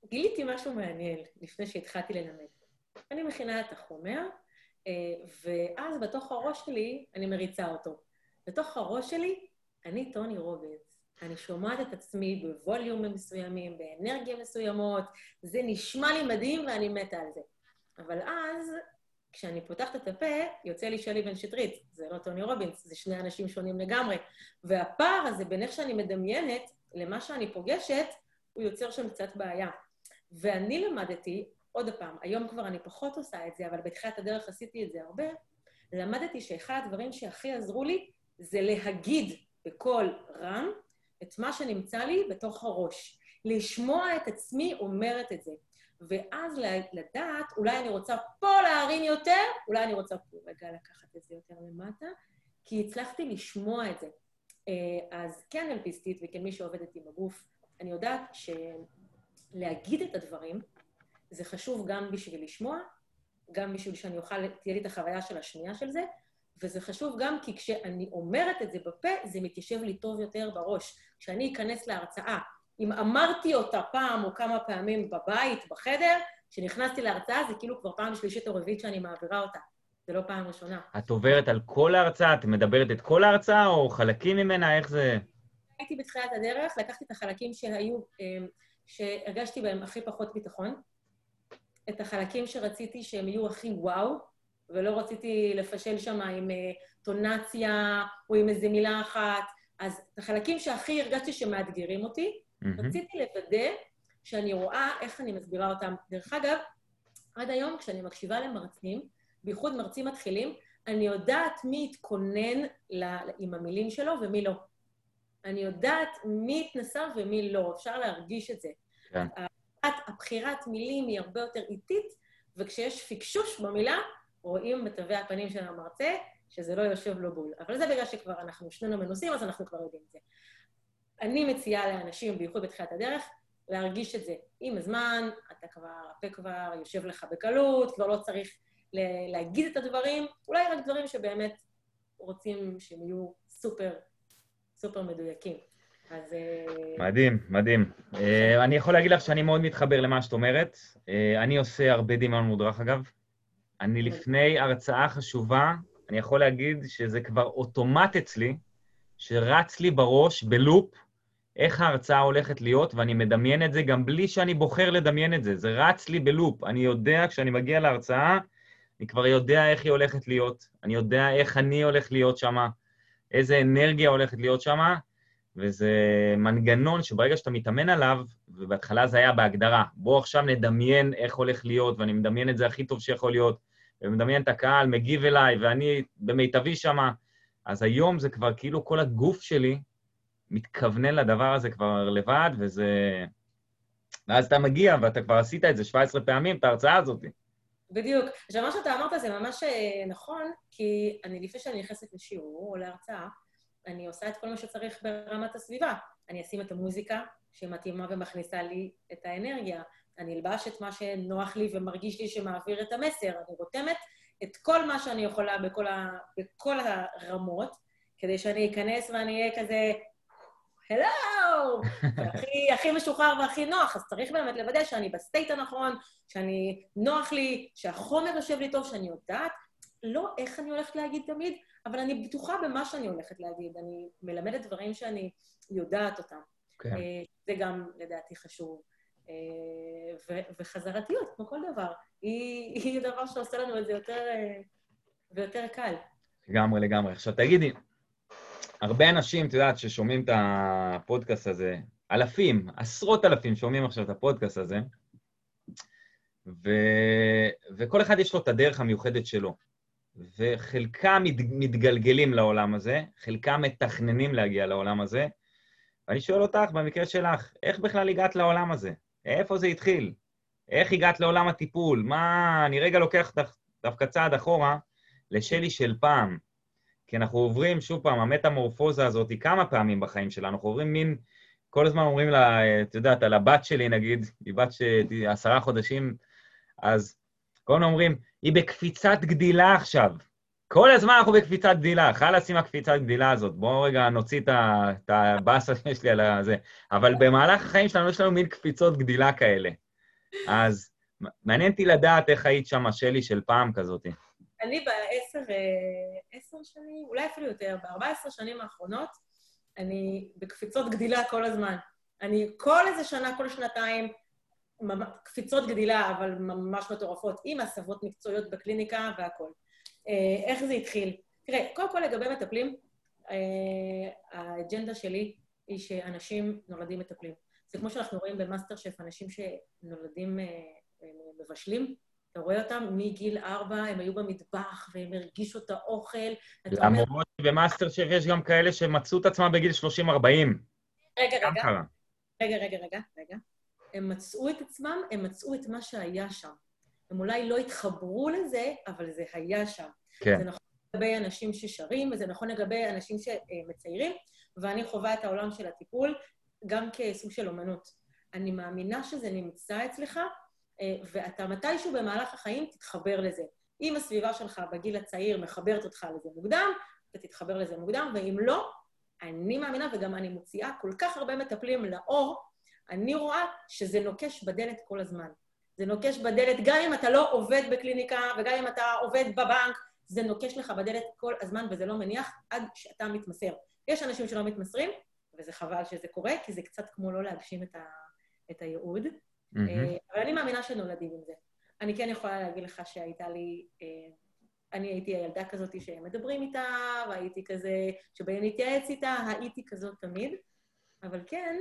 גיליתי משהו מעניין לפני שהתחלתי ללמד. אני מכינה את החומר, אה, ואז בתוך הראש שלי אני מריצה אותו. בתוך הראש שלי אני טוני רובינס. אני שומעת את עצמי בווליומים מסוימים, באנרגיה מסוימות, זה נשמע לי מדהים ואני מתה על זה. אבל אז כשאני פותחת את הפה, יוצא לי שלי בן שטרית. זה לא טוני רובינס, זה שני אנשים שונים לגמרי. והפער הזה בין איך שאני מדמיינת למה שאני פוגשת, הוא יוצר שם קצת בעיה. ואני למדתי, עוד פעם, היום כבר אני פחות עושה את זה, אבל בתחילת הדרך עשיתי את זה הרבה, למדתי שאחד הדברים שהכי עזרו לי זה להגיד בקול רם את מה שנמצא לי בתוך הראש. לשמוע את עצמי אומרת את זה. ואז לדעת, אולי אני רוצה פה להרים יותר, אולי אני רוצה פה רגע לקחת את זה יותר למטה, כי הצלחתי לשמוע את זה. אה, אז כן אלפיסטית וכמי שעובדת עם הגוף, אני יודעת שלהגיד את הדברים, זה חשוב גם בשביל לשמוע, גם בשביל שאני אוכל, תהיה לי את החוויה של השנייה של זה, וזה חשוב גם כי כשאני אומרת את זה בפה, זה מתיישב לי טוב יותר בראש. כשאני אכנס להרצאה אם אמרתי אותה פעם או כמה פעמים בבית, בחדר, כשנכנסתי להרצאה זה כאילו כבר פעם שלישית או רביעית שאני מעבירה אותה. זה לא פעם ראשונה. את עוברת על כל ההרצאה? את מדברת את כל ההרצאה או חלקים ממנה? איך זה... הייתי בתחילת הדרך, לקחתי את החלקים שהיו, אמ, שהרגשתי בהם הכי פחות ביטחון, את החלקים שרציתי שהם יהיו הכי וואו, ולא רציתי לפשל שם עם אה, טונציה או עם איזו מילה אחת, אז את החלקים שהכי הרגשתי שמאתגרים אותי, Mm-hmm. רציתי לוודא שאני רואה איך אני מסבירה אותם. דרך אגב, עד היום כשאני מקשיבה למרצים, בייחוד מרצים מתחילים, אני יודעת מי התכונן עם המילים שלו ומי לא. אני יודעת מי התנסה ומי לא, אפשר להרגיש את זה. כן. הבחירת מילים היא הרבה יותר איטית, וכשיש פיקשוש במילה, רואים בתווי הפנים של המרצה שזה לא יושב לו בול. אבל זה בגלל שכבר אנחנו שנינו מנוסים, אז אנחנו כבר יודעים את זה. אני מציעה לאנשים, בייחוד בתחילת הדרך, להרגיש את זה. עם הזמן, אתה כבר, הפה כבר יושב לך בקלות, כבר לא צריך להגיד את הדברים, אולי רק דברים שבאמת רוצים שהם יהיו סופר, סופר מדויקים. אז... אה, מדהים, מדהים. אה, אני יכול להגיד לך שאני מאוד מתחבר למה שאת אומרת. אה, אני עושה הרבה דמיון מודרך, אגב. אני לפני הרצאה חשובה, אני יכול להגיד שזה כבר אוטומט אצלי, שרץ לי בראש בלופ איך ההרצאה הולכת להיות, ואני מדמיין את זה גם בלי שאני בוחר לדמיין את זה. זה רץ לי בלופ. אני יודע, כשאני מגיע להרצאה, אני כבר יודע איך היא הולכת להיות, אני יודע איך אני הולך להיות שם, איזה אנרגיה הולכת להיות שם, וזה מנגנון שברגע שאתה מתאמן עליו, ובהתחלה זה היה בהגדרה, בוא עכשיו נדמיין איך הולך להיות, ואני מדמיין את זה הכי טוב שיכול להיות, ומדמיין את הקהל, מגיב אליי, ואני במיטבי שם, אז היום זה כבר כאילו כל הגוף שלי מתכוונן לדבר הזה כבר לבד, וזה... ואז אתה מגיע ואתה כבר עשית את זה 17 פעמים, את ההרצאה הזאת. בדיוק. עכשיו, מה שאתה אמרת זה ממש אה, נכון, כי אני, לפני שאני נכנסת לשיעור או להרצאה, אני עושה את כל מה שצריך ברמת הסביבה. אני אשים את המוזיקה שמתאימה ומכניסה לי את האנרגיה. אני אלבש את מה שנוח לי ומרגיש לי שמעביר את המסר. אני רותמת את כל מה שאני יכולה בכל, ה... בכל הרמות, כדי שאני אכנס ואני אהיה כזה הלו! הכי, הכי משוחרר והכי נוח, אז צריך באמת לוודא שאני ב state הנכון, שאני נוח לי, שהחומר יושב לי טוב, שאני יודעת לא איך אני הולכת להגיד תמיד, אבל אני בטוחה במה שאני הולכת להגיד. אני מלמדת דברים שאני יודעת אותם. כן. אה, זה גם, לדעתי, חשוב. אה, וחזרתיות, כמו כל דבר, היא, היא דבר שעושה לנו את זה יותר אה, ויותר קל. לגמרי, לגמרי. עכשיו, תגידי, הרבה אנשים, את יודעת, ששומעים את הפודקאסט הזה, אלפים, עשרות אלפים שומעים עכשיו את הפודקאסט הזה, ו... וכל אחד יש לו את הדרך המיוחדת שלו. וחלקם מת... מתגלגלים לעולם הזה, חלקם מתכננים להגיע לעולם הזה, ואני שואל אותך, במקרה שלך, איך בכלל הגעת לעולם הזה? איפה זה התחיל? איך הגעת לעולם הטיפול? מה... אני רגע לוקח אותך דווקא צעד אחורה, לשלי של פעם. כי אנחנו עוברים, שוב פעם, המטמורפוזה הזאת כמה פעמים בחיים שלנו, אנחנו עוברים מין, כל הזמן אומרים לה, את יודעת, על הבת שלי נגיד, היא בת עשרה חודשים, אז כל הזמן אומרים, היא בקפיצת גדילה עכשיו. כל הזמן אנחנו בקפיצת גדילה, חלאס עם הקפיצת גדילה הזאת. בואו רגע נוציא את הבאסה שיש לי על זה. אבל במהלך החיים שלנו יש לנו מין קפיצות גדילה כאלה. אז מעניין אותי לדעת איך היית שם, שלי של פעם כזאת. אני בעשר אה, שנים, אולי אפילו יותר, ב-14 שנים האחרונות, אני בקפיצות גדילה כל הזמן. אני כל איזה שנה, כל שנתיים, קפיצות גדילה, אבל ממש מטורפות, עם הסבות מקצועיות בקליניקה והכול. אה, איך זה התחיל? תראה, קודם כל לגבי מטפלים, אה, האג'נדה שלי היא שאנשים נולדים מטפלים. זה כמו שאנחנו רואים במאסטר שף, אנשים שנולדים מבשלים, אתה רואה אותם מגיל ארבע, הם היו במטבח והם הרגישו את האוכל. למרות שבמאסטר שף יש גם כאלה שמצאו את עצמם בגיל 30-40. רגע, רגע. רגע, רגע, רגע, רגע. הם מצאו את עצמם, הם מצאו את מה שהיה שם. הם אולי לא התחברו לזה, אבל זה היה שם. כן. זה נכון לגבי אנשים ששרים, וזה נכון לגבי אנשים שמציירים, ואני חווה את העולם של הטיפול גם כסוג של אומנות. אני מאמינה שזה נמצא אצלך, אה, ואתה מתישהו במהלך החיים תתחבר לזה. אם הסביבה שלך בגיל הצעיר מחברת אותך לזה מוקדם, אתה תתחבר לזה מוקדם, ואם לא, אני מאמינה, וגם אני מוציאה כל כך הרבה מטפלים לאור, אני רואה שזה נוקש בדלת כל הזמן. זה נוקש בדלת, גם אם אתה לא עובד בקליניקה, וגם אם אתה עובד בבנק, זה נוקש לך בדלת כל הזמן, וזה לא מניח עד שאתה מתמסר. יש אנשים שלא מתמסרים, וזה חבל שזה קורה, כי זה קצת כמו לא להגשים את, ה, את הייעוד. Mm-hmm. אבל אני מאמינה שנולדים עם זה. אני כן יכולה להגיד לך שהייתה לי... אה, אני הייתי הילדה כזאת שמדברים איתה, והייתי כזה, שבאים להתייעץ איתה, הייתי כזאת תמיד. אבל כן,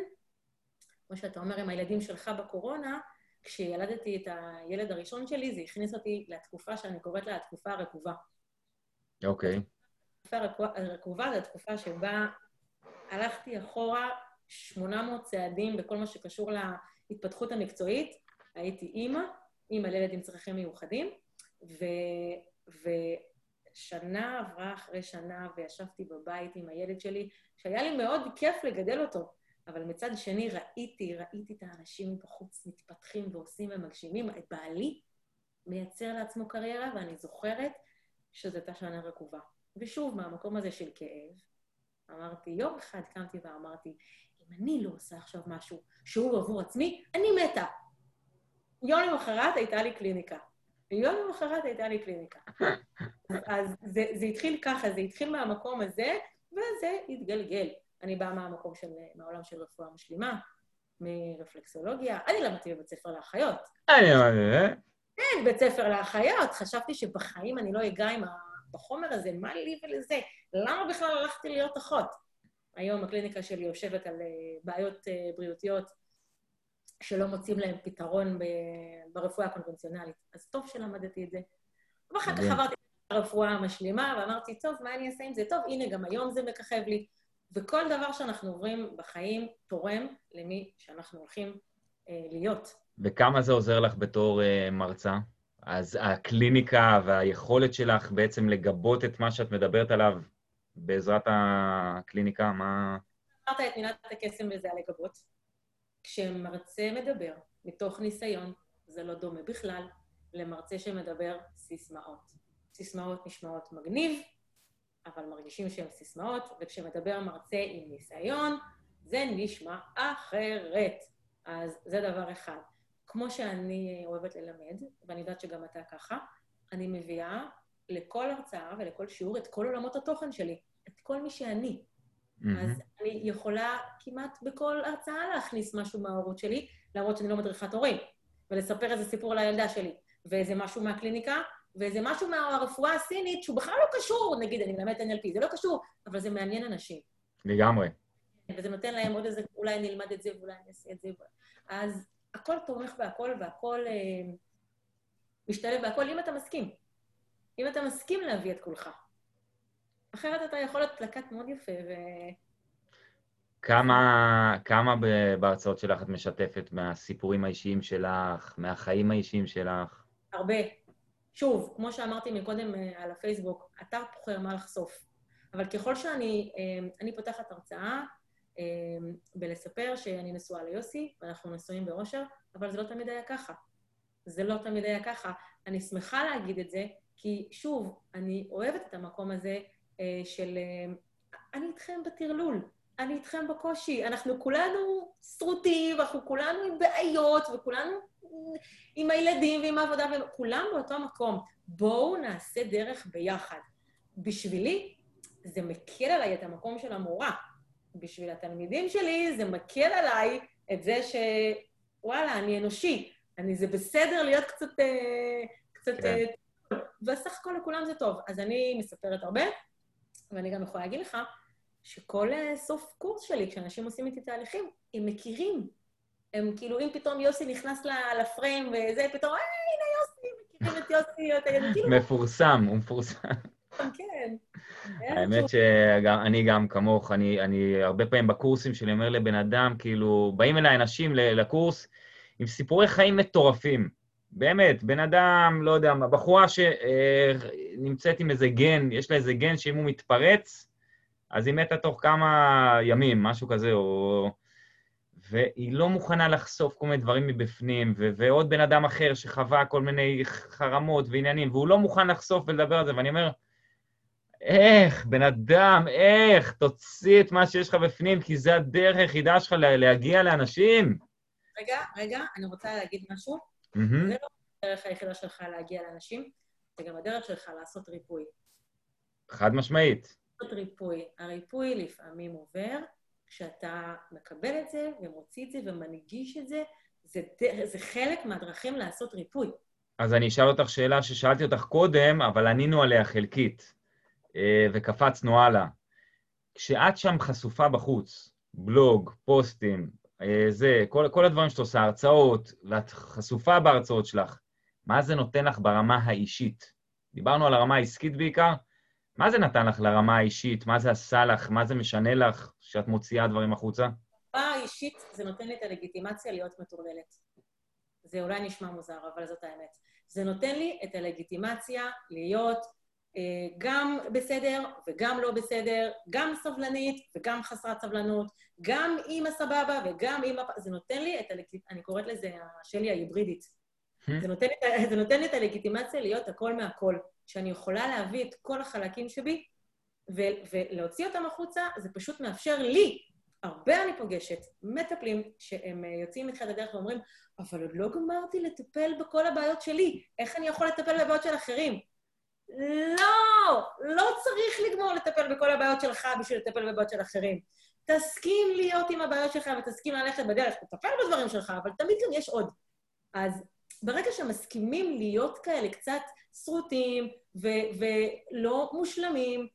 כמו שאתה אומר עם הילדים שלך בקורונה, כשילדתי את הילד הראשון שלי, זה הכניס אותי לתקופה שאני קוראת לה התקופה הרקובה. אוקיי. Okay. התקופה הרקובה זו התקופה שבה הלכתי אחורה 800 צעדים בכל מה שקשור ההתפתחות המקצועית, הייתי אימא, אימא לילד עם צרכים מיוחדים, ו, ושנה עברה אחרי שנה וישבתי בבית עם הילד שלי, שהיה לי מאוד כיף לגדל אותו, אבל מצד שני ראיתי, ראיתי את האנשים בחוץ מתפתחים ועושים ומגשימים. בעלי מייצר לעצמו קריירה, ואני זוכרת שזו הייתה שנה רקובה. ושוב, מהמקום הזה של כאב, אמרתי, יום אחד קמתי ואמרתי, אם אני לא עושה עכשיו משהו שהוא עבור עצמי, אני מתה. יום למחרת הייתה לי קליניקה. יום למחרת הייתה לי קליניקה. אז זה, זה התחיל ככה, זה התחיל מהמקום הזה, וזה התגלגל. אני באה מהמקום של, מהעולם של רפואה משלימה, מרפלקסולוגיה. אני למדתי בבית ספר לאחיות. אני למדתי, כן, בית ספר לאחיות. חשבתי שבחיים אני לא אגע עם החומר הזה, מה לי ולזה? למה בכלל הלכתי להיות אחות? היום הקליניקה שלי יושבת על אה, בעיות אה, בריאותיות שלא מוצאים להן פתרון ברפואה הקונבנציונלית. אז טוב שלמדתי את זה. ואחר כך עברתי לרפואה המשלימה, ואמרתי, טוב, מה אני אעשה עם זה? טוב, הנה, גם היום זה מככב לי. וכל דבר שאנחנו עוברים בחיים תורם למי שאנחנו הולכים אה, להיות. וכמה זה עוזר לך בתור אה, מרצה? אז הקליניקה והיכולת שלך בעצם לגבות את מה שאת מדברת עליו בעזרת הקליניקה, מה... אמרת את מילת הקסם וזה הלגבות. כשמרצה מדבר מתוך ניסיון, זה לא דומה בכלל למרצה שמדבר סיסמאות. סיסמאות נשמעות מגניב, אבל מרגישים שהן סיסמאות, וכשמדבר מרצה עם ניסיון, זה נשמע אחרת. אז זה דבר אחד. כמו שאני אוהבת ללמד, ואני יודעת שגם אתה ככה, אני מביאה לכל הרצאה ולכל שיעור את כל עולמות התוכן שלי, את כל מי שאני. Mm-hmm. אז אני יכולה כמעט בכל הרצאה להכניס משהו מההורות שלי, למרות שאני לא מדריכת הורים, ולספר איזה סיפור על הילדה שלי, ואיזה משהו מהקליניקה, ואיזה משהו מהרפואה הסינית שהוא בכלל לא קשור, נגיד, אני מלמדת NLP, זה לא קשור, אבל זה מעניין אנשים. לגמרי. וזה נותן להם עוד איזה, אולי אני אלמד את זה ואולי אני אעשה את זה. אז הכל תומך בהכל והכל אה, משתלב בהכל, אם אתה מסכים. אם אתה מסכים להביא את כולך. אחרת אתה יכול להיות פלקט מאוד יפה ו... כמה, כמה בהרצאות שלך את משתפת מהסיפורים האישיים שלך, מהחיים האישיים שלך? הרבה. שוב, כמו שאמרתי מקודם אה, על הפייסבוק, אתה בוחר מה לחשוף. אבל ככל שאני אה, אני פותחת הרצאה אה, בלספר שאני נשואה ליוסי, ואנחנו נשואים באושר, אבל זה לא תמיד היה ככה. זה לא תמיד היה ככה. אני שמחה להגיד את זה, כי שוב, אני אוהבת את המקום הזה של אני איתכם בטרלול, אני איתכם בקושי, אנחנו כולנו שרוטים, אנחנו כולנו עם בעיות, וכולנו עם הילדים ועם העבודה, וכולם באותו מקום. בואו נעשה דרך ביחד. בשבילי, זה מקל עליי את המקום של המורה. בשביל התלמידים שלי, זה מקל עליי את זה ש... וואלה, אני אנושי. אני, זה בסדר להיות קצת... אה, קצת... כן. אה, בסך הכל לכולם זה טוב. אז אני מספרת הרבה, ואני גם יכולה להגיד לך שכל אה, סוף קורס שלי, כשאנשים עושים איתי תהליכים, הם מכירים. הם כאילו, אם פתאום יוסי נכנס לפריים וזה, פתאום, אה, הנה יוסי, מכירים את יוסי, אתה כאילו... מפורסם, הוא מפורסם. כן. האמת שאני גם כמוך, אני, אני הרבה פעמים בקורסים שלי אומר לבן אדם, כאילו, באים אליי אנשים לקורס עם סיפורי חיים מטורפים. באמת, בן אדם, לא יודע, בחורה שנמצאת עם איזה גן, יש לה איזה גן שאם הוא מתפרץ, אז היא מתה תוך כמה ימים, משהו כזה, או... והיא לא מוכנה לחשוף כל מיני דברים מבפנים, ו- ועוד בן אדם אחר שחווה כל מיני חרמות ועניינים, והוא לא מוכן לחשוף ולדבר על זה, ואני אומר, איך, בן אדם, איך, תוציא את מה שיש לך בפנים, כי זה הדרך היחידה שלך להגיע לאנשים. רגע, רגע, אני רוצה להגיד משהו. Mm-hmm. זה לא הדרך היחידה שלך להגיע לאנשים, זה גם הדרך שלך לעשות ריפוי. חד משמעית. ריפוי. הריפוי לפעמים עובר כשאתה מקבל את זה ומוציא את זה ומנגיש את זה, זה, זה חלק מהדרכים לעשות ריפוי. אז אני אשאל אותך שאלה ששאלתי אותך קודם, אבל ענינו עליה חלקית, אה, וקפצנו הלאה. כשאת שם חשופה בחוץ, בלוג, פוסטים, אה, זה, כל, כל הדברים שאת עושה, הרצאות, ואת חשופה בהרצאות שלך, מה זה נותן לך ברמה האישית? דיברנו על הרמה העסקית בעיקר, מה זה נתן לך לרמה האישית? מה זה עשה לך? מה זה משנה לך שאת מוציאה דברים החוצה? ברמה האישית זה נותן לי את הלגיטימציה להיות מטורללת. זה אולי נשמע מוזר, אבל זאת האמת. זה נותן לי את הלגיטימציה להיות אה, גם בסדר וגם לא בסדר, גם סבלנית וגם חסרת סבלנות, גם אימא סבבה וגם אימא... זה נותן לי את הלגיטימציה, אני קוראת לזה השלי ההיברידית. Hmm? זה נותן, זה נותן לי את הלגיטימציה להיות הכל מהכל. שאני יכולה להביא את כל החלקים שבי ו- ולהוציא אותם החוצה, זה פשוט מאפשר לי, הרבה אני פוגשת, מטפלים שהם אה, יוצאים מתחילת הדרך ואומרים, אבל עוד לא גמרתי לטפל בכל הבעיות שלי, איך אני יכול לטפל בבעיות של אחרים? לא, לא צריך לגמור לטפל בכל הבעיות שלך בשביל לטפל בבעיות של אחרים. תסכים להיות עם הבעיות שלך ותסכים ללכת בדרך, תטפל בדברים שלך, אבל תמיד גם יש עוד. אז ברגע שמסכימים להיות כאלה קצת שרוטים ולא מושלמים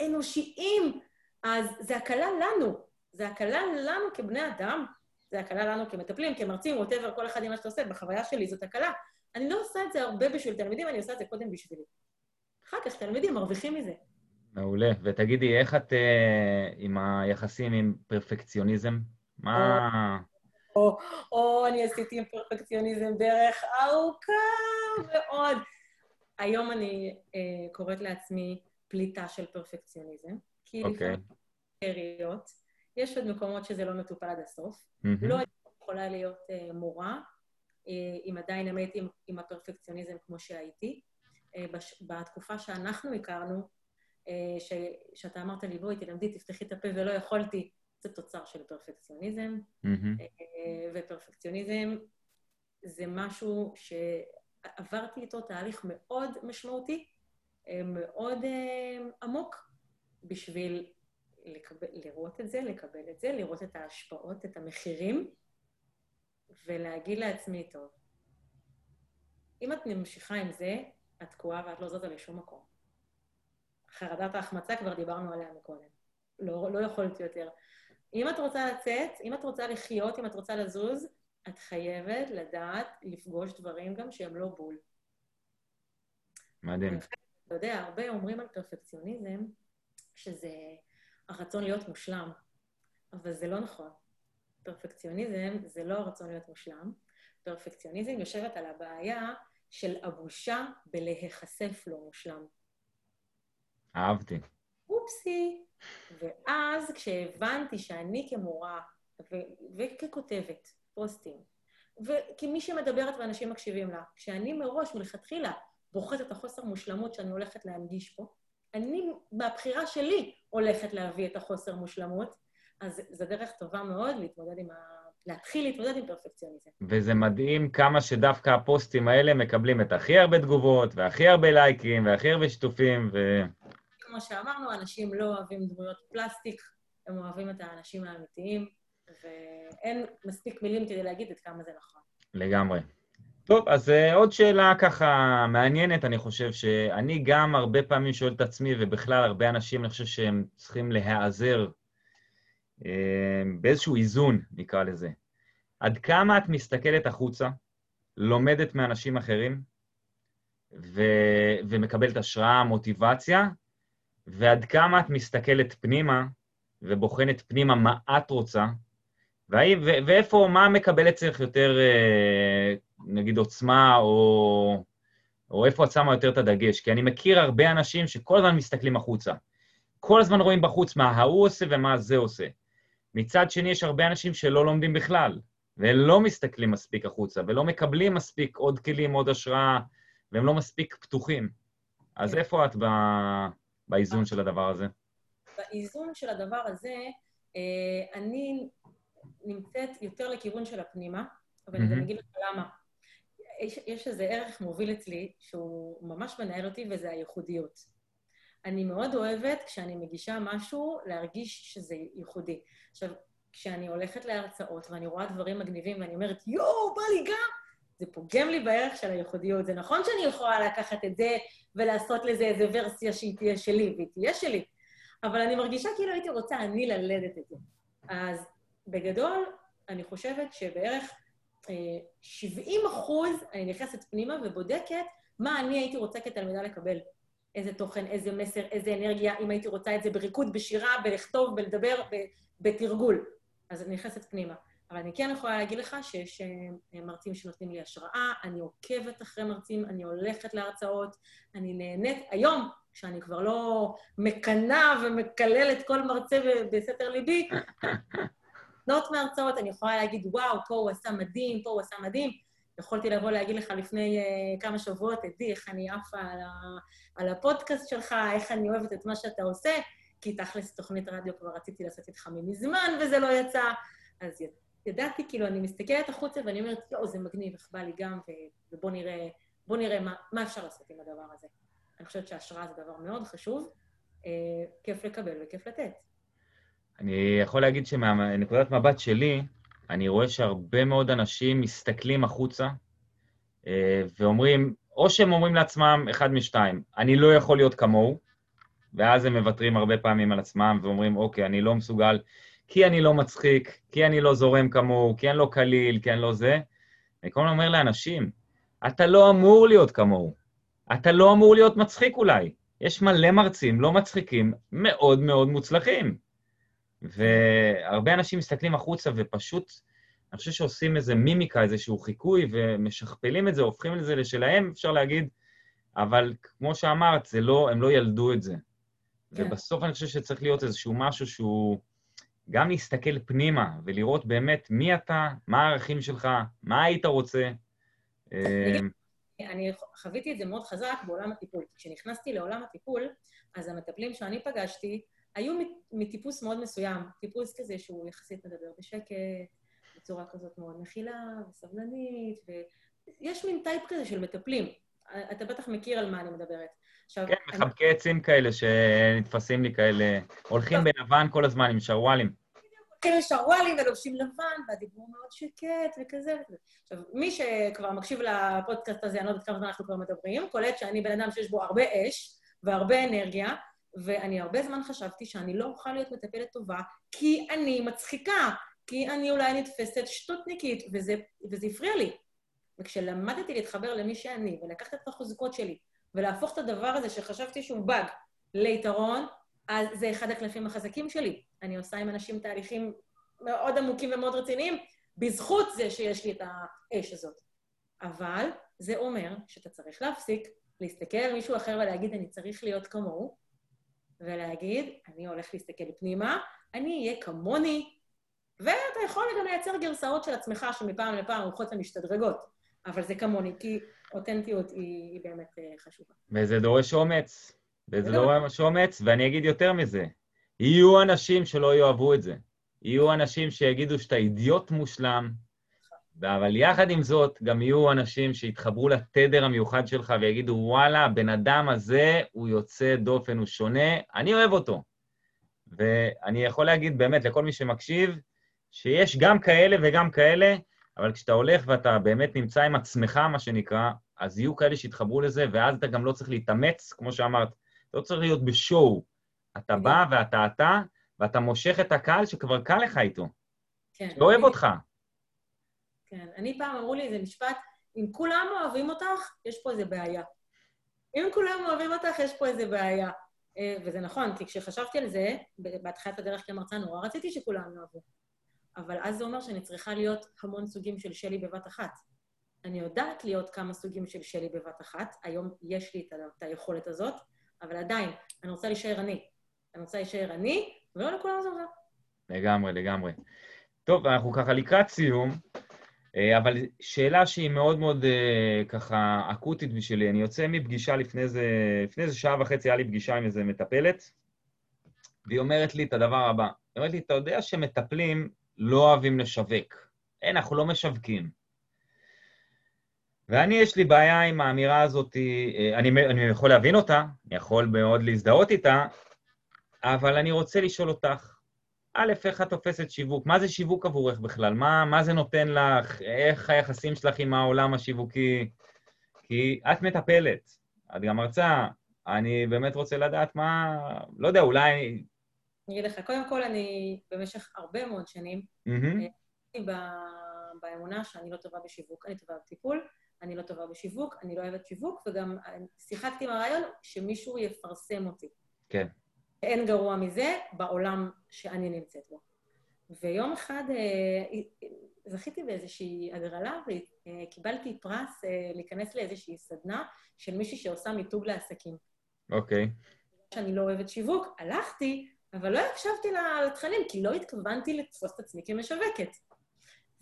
ואנושיים, אז זה הקלה לנו. זה הקלה לנו כבני אדם, זה הקלה לנו כמטפלים, כמרצים, ווטאבר, כל אחד עם מה שאתה עושה, בחוויה שלי זאת הקלה. אני לא עושה את זה הרבה בשביל תלמידים, אני עושה את זה קודם בשבילי. אחר כך תלמידים מרוויחים מזה. מעולה. ותגידי, איך את uh, עם היחסים עם פרפקציוניזם? מה... או, או אני עשיתי עם פרפקציוניזם דרך ארוכה מאוד. היום אני אה, קוראת לעצמי פליטה של פרפקציוניזם, כי okay. אוקיי. יש עוד מקומות שזה לא מטופל עד הסוף. Mm-hmm. לא יכולה להיות אה, מורה, אה, אם עדיין הייתי עם, עם הפרפקציוניזם כמו שהייתי. אה, בש, בתקופה שאנחנו הכרנו, אה, ש, שאתה אמרת לי, בואי, תלמדי, תפתחי את הפה ולא יכולתי, זה תוצר של פרפקציוניזם, mm-hmm. ופרפקציוניזם זה משהו שעברתי איתו תהליך מאוד משמעותי, אה, מאוד אה, עמוק, בשביל לקבל, לראות את זה, לקבל את זה, לראות את ההשפעות, את המחירים, ולהגיד לעצמי, טוב, אם את ממשיכה עם זה, את תקועה ואת לא זזה לשום מקום. חרדת ההחמצה, כבר דיברנו עליה מקודם. לא, לא יכולתי יותר. אם את רוצה לצאת, אם את רוצה לחיות, אם את רוצה לזוז, את חייבת לדעת לפגוש דברים גם שהם לא בול. מדהים. אתה יודע, הרבה אומרים על פרפקציוניזם שזה הרצון להיות מושלם, אבל זה לא נכון. פרפקציוניזם זה לא הרצון להיות מושלם. פרפקציוניזם יושבת על הבעיה של הבושה בלהיחשף לא מושלם. אהבתי. אופסי. ואז כשהבנתי שאני כמורה ו- וככותבת פוסטים, וכמי שמדברת ואנשים מקשיבים לה, כשאני מראש, מלכתחילה, בוחרת את החוסר מושלמות שאני הולכת להנגיש פה, אני, מהבחירה שלי, הולכת להביא את החוסר מושלמות, אז זו דרך טובה מאוד להתמודד עם ה... להתחיל להתמודד עם פרפקציוניזם. וזה מדהים כמה שדווקא הפוסטים האלה מקבלים את הכי הרבה תגובות, והכי הרבה לייקים, והכי הרבה שיתופים, ו... כמו שאמרנו, אנשים לא אוהבים דמויות פלסטיק, הם אוהבים את האנשים האמיתיים, ואין מספיק מילים כדי להגיד את כמה זה נכון. לגמרי. טוב, אז uh, עוד שאלה ככה מעניינת, אני חושב שאני גם הרבה פעמים שואל את עצמי, ובכלל הרבה אנשים, אני חושב שהם צריכים להיעזר uh, באיזשהו איזון, נקרא לזה. עד כמה את מסתכלת החוצה, לומדת מאנשים אחרים, ו- ומקבלת השראה, מוטיבציה, ועד כמה את מסתכלת פנימה ובוחנת פנימה מה את רוצה, והאם, ו- ואיפה, מה מקבל אצלך יותר, אה, נגיד, עוצמה, או, או איפה את שמה יותר את הדגש? כי אני מכיר הרבה אנשים שכל הזמן מסתכלים החוצה. כל הזמן רואים בחוץ מה ההוא עושה ומה זה עושה. מצד שני, יש הרבה אנשים שלא לומדים בכלל, ולא מסתכלים מספיק החוצה, ולא מקבלים מספיק עוד כלים, עוד השראה, והם לא מספיק פתוחים. אז כן. איפה את ב... באיזון של הדבר הזה? באיזון של הדבר הזה, אה, אני נמצאת יותר לכיוון של הפנימה, אבל אני גם אגיד לך למה. יש, יש איזה ערך מוביל אצלי, שהוא ממש מנהל אותי, וזה הייחודיות. אני מאוד אוהבת, כשאני מגישה משהו, להרגיש שזה ייחודי. עכשיו, כשאני הולכת להרצאות ואני רואה דברים מגניבים ואני אומרת, יואו, בא לי גם, זה פוגם לי בערך של הייחודיות. זה נכון שאני יכולה לקחת את זה ולעשות לזה איזה ורסיה שהיא תהיה שלי, והיא תהיה שלי, אבל אני מרגישה כאילו הייתי רוצה אני ללדת את זה. אז בגדול, אני חושבת שבערך אה, 70 אחוז אני נכנסת פנימה ובודקת מה אני הייתי רוצה כתלמידה לקבל. איזה תוכן, איזה מסר, איזה אנרגיה, אם הייתי רוצה את זה בריקוד, בשירה, בלכתוב, בלדבר, בתרגול. אז אני נכנסת פנימה. אבל אני כן יכולה להגיד לך שיש אה, מרצים שנותנים לי השראה, אני עוקבת אחרי מרצים, אני הולכת להרצאות, אני נהנית. היום, כשאני כבר לא מקנאה ומקללת כל מרצה בסתר ליבי, נוט מהרצאות, אני יכולה להגיד, וואו, פה הוא עשה מדהים, פה הוא עשה מדהים. יכולתי לבוא להגיד לך לפני uh, כמה שבועות, עדי, איך אני עפה על, ה, על הפודקאסט שלך, איך אני אוהבת את מה שאתה עושה, כי תכלס תוכנית רדיו כבר רציתי לעשות איתך מזמן וזה לא יצא. אז ידעתי, כאילו, אני מסתכלת החוצה ואני אומרת, יואו, זה מגניב, איך בא לי גם, ובוא נראה, בוא נראה מה, מה אפשר לעשות עם הדבר הזה. אני חושבת שהשראה זה דבר מאוד חשוב, אה, כיף לקבל וכיף לתת. אני יכול להגיד שמנקודת מבט שלי, אני רואה שהרבה מאוד אנשים מסתכלים החוצה אה, ואומרים, או שהם אומרים לעצמם, אחד משתיים, אני לא יכול להיות כמוהו, ואז הם מוותרים הרבה פעמים על עצמם ואומרים, אוקיי, אני לא מסוגל כי אני לא מצחיק, כי אני לא זורם כמוהו, כי אני לא קליל, כי אני לא זה. אני כל הזמן אומר לאנשים, אתה לא אמור להיות כמוהו. אתה לא אמור להיות מצחיק אולי. יש מלא מרצים לא מצחיקים מאוד מאוד מוצלחים. והרבה אנשים מסתכלים החוצה ופשוט, אני חושב שעושים איזה מימיקה, איזשהו חיקוי, ומשכפלים את זה, הופכים את זה לשלהם, אפשר להגיד, אבל כמו שאמרת, זה לא, הם לא ילדו את זה. כן. ובסוף אני חושב שצריך להיות איזשהו משהו שהוא... גם להסתכל פנימה ולראות באמת מי אתה, מה הערכים שלך, מה היית רוצה. אמ, אני חוויתי את זה מאוד חזק בעולם הטיפול. כשנכנסתי לעולם הטיפול, אז המטפלים שאני פגשתי היו מטיפוס מאוד מסוים, טיפוס כזה שהוא יחסית מדבר בשקט, בצורה כזאת מאוד מכילה וסבלנית, ויש מין type כזה של מטפלים. אתה בטח מכיר על מה אני מדברת. עכשיו... כן, מחבקי עצים כאלה שנתפסים לי כאלה, הולכים בלבן כל הזמן עם שרוואלים. כן, שרוואלים ולובשים לבן, והדיבור מאוד שקט וכזה. עכשיו, מי שכבר מקשיב לפודקאסט הזה, אני לא יודעת כמה זמן אנחנו כבר מדברים, קולט שאני בן אדם שיש בו הרבה אש והרבה אנרגיה, ואני הרבה זמן חשבתי שאני לא אוכל להיות מטפלת טובה, כי אני מצחיקה, כי אני אולי נתפסת שטותניקית, וזה, וזה הפריע לי. וכשלמדתי להתחבר למי שאני, ולקחת את החוזקות שלי, ולהפוך את הדבר הזה שחשבתי שהוא באג ליתרון, אז זה אחד הקלפים החזקים שלי. אני עושה עם אנשים תהליכים מאוד עמוקים ומאוד רציניים, בזכות זה שיש לי את האש הזאת. אבל זה אומר שאתה צריך להפסיק, להסתכל על מישהו אחר ולהגיד, אני צריך להיות כמוהו, ולהגיד, אני הולך להסתכל פנימה, אני אהיה כמוני, ואתה יכול גם לייצר גרסאות של עצמך שמפעם לפעם הולכות ומשתדרגות, אבל זה כמוני, כי אותנטיות היא, היא באמת אה, חשובה. וזה דורש אומץ, וזה דורש אומץ, ואני אגיד יותר מזה, יהיו אנשים שלא יאהבו את זה. יהיו אנשים שיגידו שאתה אידיוט מושלם, אבל יחד עם זאת, גם יהיו אנשים שיתחברו לתדר המיוחד שלך ויגידו, וואלה, הבן אדם הזה הוא יוצא דופן, הוא שונה, אני אוהב אותו. ואני יכול להגיד באמת לכל מי שמקשיב, שיש גם כאלה וגם כאלה, אבל כשאתה הולך ואתה באמת נמצא עם עצמך, מה שנקרא, אז יהיו כאלה שיתחברו לזה, ואז אתה גם לא צריך להתאמץ, כמו שאמרת, לא צריך להיות בשואו. אתה בא ואתה אתה, ואתה מושך את הקהל שכבר קל לך איתו. כן. שאוהב אותך. כן. אני פעם אמרו לי איזה משפט, אם כולם אוהבים אותך, יש פה איזה בעיה. אם כולם אוהבים אותך, יש פה איזה בעיה. אה, וזה נכון, כי כשחשבתי על זה, בהתחלת הדרך כמרצה, נורא רציתי שכולם יאהבו. אבל אז זה אומר שאני צריכה להיות המון סוגים של שלי בבת אחת. אני יודעת להיות כמה סוגים של שלי בבת אחת, היום יש לי את היכולת הזאת, אבל עדיין, אני רוצה להישאר אני. אני רוצה להישאר אני, ולא לכולם זה עוזר. לגמרי, לגמרי. טוב, אנחנו ככה לקראת סיום, אה, אבל שאלה שהיא מאוד מאוד אה, ככה אקוטית בשבילי. אני יוצא מפגישה לפני איזה, לפני איזה שעה וחצי, היה לי פגישה עם איזה מטפלת, והיא אומרת לי את הדבר הבא. היא אומרת לי, אתה יודע שמטפלים לא אוהבים לשווק. אין, אנחנו לא משווקים. ואני, יש לי בעיה עם האמירה הזאת, אה, אני, אני יכול להבין אותה, אני יכול מאוד להזדהות איתה, אבל אני רוצה לשאול אותך, א', איך את תופסת שיווק? מה זה שיווק עבורך בכלל? מה, מה זה נותן לך? איך היחסים שלך עם העולם השיווקי? כי את מטפלת, את גם מרצה, אני באמת רוצה לדעת מה... לא יודע, אולי... אני אגיד לך, קודם כל, אני במשך הרבה מאוד שנים, mm-hmm. באמונה שאני לא טובה בשיווק, אני טובה בטיפול, אני לא טובה בשיווק, אני לא אוהבת שיווק, וגם שיחקתי עם הרעיון שמישהו יפרסם אותי. כן. אין גרוע מזה בעולם שאני נמצאת בו. ויום אחד אה, זכיתי באיזושהי הגרלה וקיבלתי פרס אה, להיכנס לאיזושהי סדנה של מישהי שעושה מיתוג לעסקים. אוקיי. Okay. שאני לא אוהבת שיווק, הלכתי, אבל לא הקשבתי לתכנים, כי לא התכוונתי לתפוס את עצמי כמשווקת.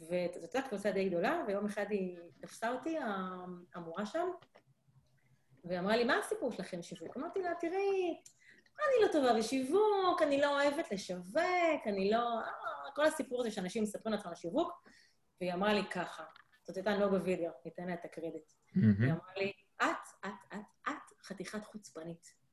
וזאת הייתה קבוצה די גדולה, ויום אחד היא תפסה אותי, המורה שם, והיא אמרה לי, מה הסיפור שלכם שיווק? אמרתי לה, תראי, אני לא טובה בשיווק, אני לא אוהבת לשווק, אני לא... אה, כל הסיפור הזה שאנשים מספרים לעצמם על שיווק, והיא אמרה לי ככה, זאת הייתה נוגה וידאו, ניתן לה את הקרדיט. היא אמרה לי, את, את, את, את חתיכת חוצפנית.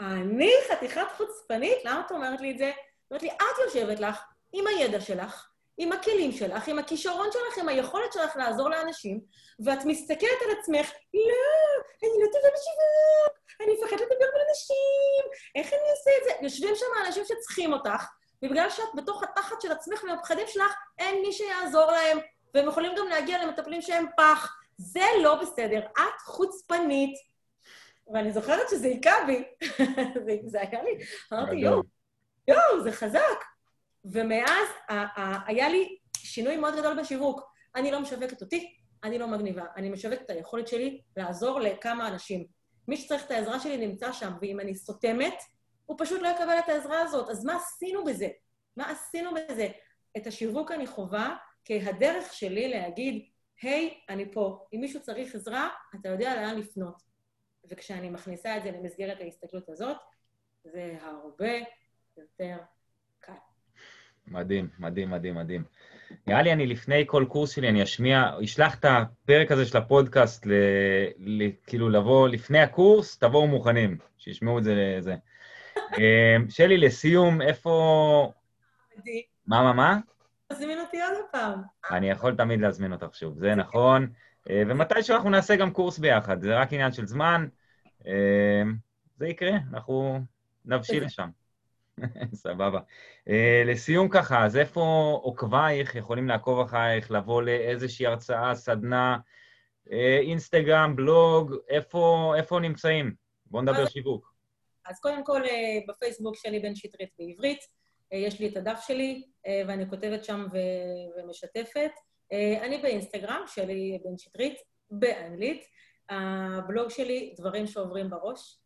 אני חתיכת חוצפנית? למה את אומרת לי את זה? אומרת לי, את יושבת לך עם הידע שלך, עם הכלים שלך, עם הכישרון שלך, עם היכולת שלך לעזור לאנשים, ואת מסתכלת על עצמך, לא, אני לא טובה בשיווק, אני מפחדת לדבר בין אנשים, איך אני עושה את זה? יושבים שם אנשים שצריכים אותך, ובגלל שאת בתוך התחת של עצמך והפחדים שלך, אין מי שיעזור להם, והם יכולים גם להגיע למטפלים שהם פח. זה לא בסדר, את חוצפנית. ואני זוכרת שזה היכה בי, זה היה לי, אמרתי, יואו, יואו, זה חזק. ומאז היה לי שינוי מאוד גדול בשיווק. אני לא משווקת אותי, אני לא מגניבה. אני משווקת את היכולת שלי לעזור לכמה אנשים. מי שצריך את העזרה שלי נמצא שם, ואם אני סותמת, הוא פשוט לא יקבל את העזרה הזאת. אז מה עשינו בזה? מה עשינו בזה? את השיווק אני חווה כהדרך שלי להגיד, היי, hey, אני פה. אם מישהו צריך עזרה, אתה יודע לאן לפנות. וכשאני מכניסה את זה למסגרת ההסתכלות הזאת, זה הרבה יותר מדהים, מדהים, מדהים, מדהים. נראה לי אני לפני כל קורס שלי, אני אשמיע, אשלח את הפרק הזה של הפודקאסט, ל, ל, כאילו לבוא לפני הקורס, תבואו מוכנים, שישמעו את זה לזה. אמ, שלי, לסיום, איפה... מה, מה, מה? תזמין אותי עוד פעם. אני יכול תמיד להזמין אותך שוב, זה נכון. אה, ומתישהו אנחנו נעשה גם קורס ביחד, זה רק עניין של זמן. אמ, זה יקרה, אנחנו נבשיל לשם. סבבה. Uh, לסיום ככה, אז איפה עוקבייך יכולים לעקוב אחרייך, לבוא לאיזושהי הרצאה, סדנה, uh, אינסטגרם, בלוג, איפה, איפה נמצאים? בואו נדבר אז, שיווק. אז קודם כל, uh, בפייסבוק שלי בן שטרית בעברית, יש לי את הדף שלי, ואני כותבת שם ו- ומשתפת. אני באינסטגרם, שלי בן שטרית, באנגלית. הבלוג שלי, דברים שעוברים בראש,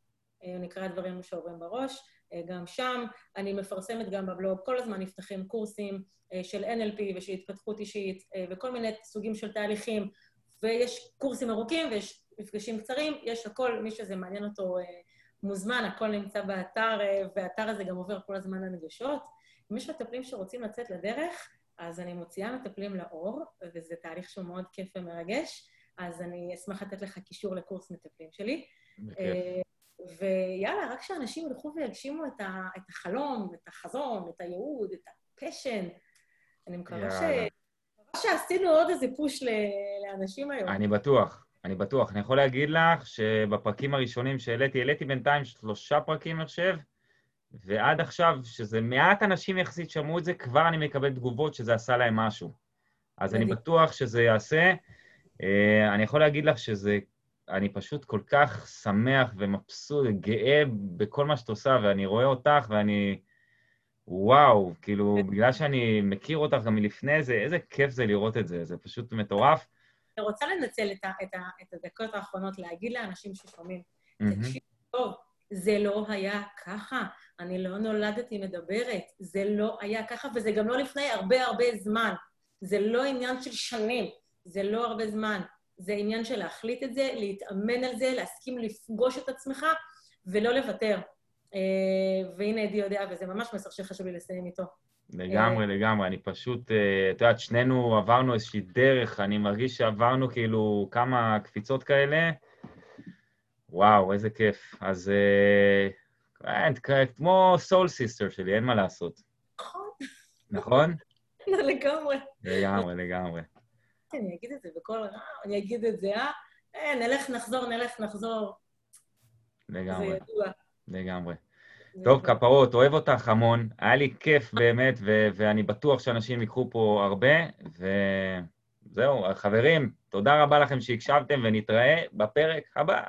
נקרא דברים שעוברים בראש. גם שם אני מפרסמת גם בבלוג, כל הזמן נפתחים קורסים של NLP ושל התפתחות אישית וכל מיני סוגים של תהליכים, ויש קורסים ארוכים ויש מפגשים קצרים, יש הכל, מי שזה מעניין אותו מוזמן, הכל נמצא באתר, והאתר הזה גם עובר כל הזמן הנגשות. אם יש מטפלים שרוצים לצאת לדרך, אז אני מוציאה מטפלים לאור, וזה תהליך שהוא מאוד כיף ומרגש, אז אני אשמח לתת לך קישור לקורס מטפלים שלי. בכיף. ויאללה, רק שאנשים ילכו ויגשימו את, ה, את החלום, את החזון, את הייעוד, את הפשן. אני מקווה ש... שעשינו עוד איזה פוש לאנשים היום. אני בטוח, אני בטוח. אני יכול להגיד לך שבפרקים הראשונים שהעליתי, העליתי בינתיים שלושה פרקים, אני חושב, ועד עכשיו, שזה מעט אנשים יחסית שמעו את זה, כבר אני מקבל תגובות שזה עשה להם משהו. אז אני בטוח שזה יעשה. אה, אני יכול להגיד לך שזה אני פשוט כל כך שמח ומבסוט, גאה בכל מה שאת עושה, ואני רואה אותך ואני... וואו, כאילו, בגלל שאני מכיר אותך גם מלפני זה, איזה כיף זה לראות את זה, זה פשוט מטורף. אני רוצה לנצל את, ה, את, ה, את הדקות האחרונות להגיד לאנשים ששומעים, תקשיב טוב, זה לא היה ככה, אני לא נולדתי מדברת, זה לא היה ככה, וזה גם לא לפני הרבה הרבה זמן. זה לא עניין של שנים, זה לא הרבה זמן. זה עניין של להחליט את זה, להתאמן על זה, להסכים לפגוש את עצמך ולא לוותר. אה, והנה עדי יודע, וזה ממש מסר שחשוב לי לסיים איתו. לגמרי, לגמרי. אני פשוט, אה, את יודעת, שנינו עברנו איזושהי דרך, אני מרגיש שעברנו כאילו כמה קפיצות כאלה. וואו, איזה כיף. אז אה, אין, כמו soul sister שלי, אין מה לעשות. נכון. נכון? לגמרי. לגמרי, לגמרי. אני אגיד את זה בקול רע, אני אגיד את זה, אה? אה, נלך, נחזור, נלך, נחזור. לגמרי. זה ידוע. לגמרי. טוב, כפרות, אוהב אותך המון. היה לי כיף באמת, ו- ואני בטוח שאנשים ייקחו פה הרבה, וזהו, חברים, תודה רבה לכם שהקשבתם, ונתראה בפרק הבא.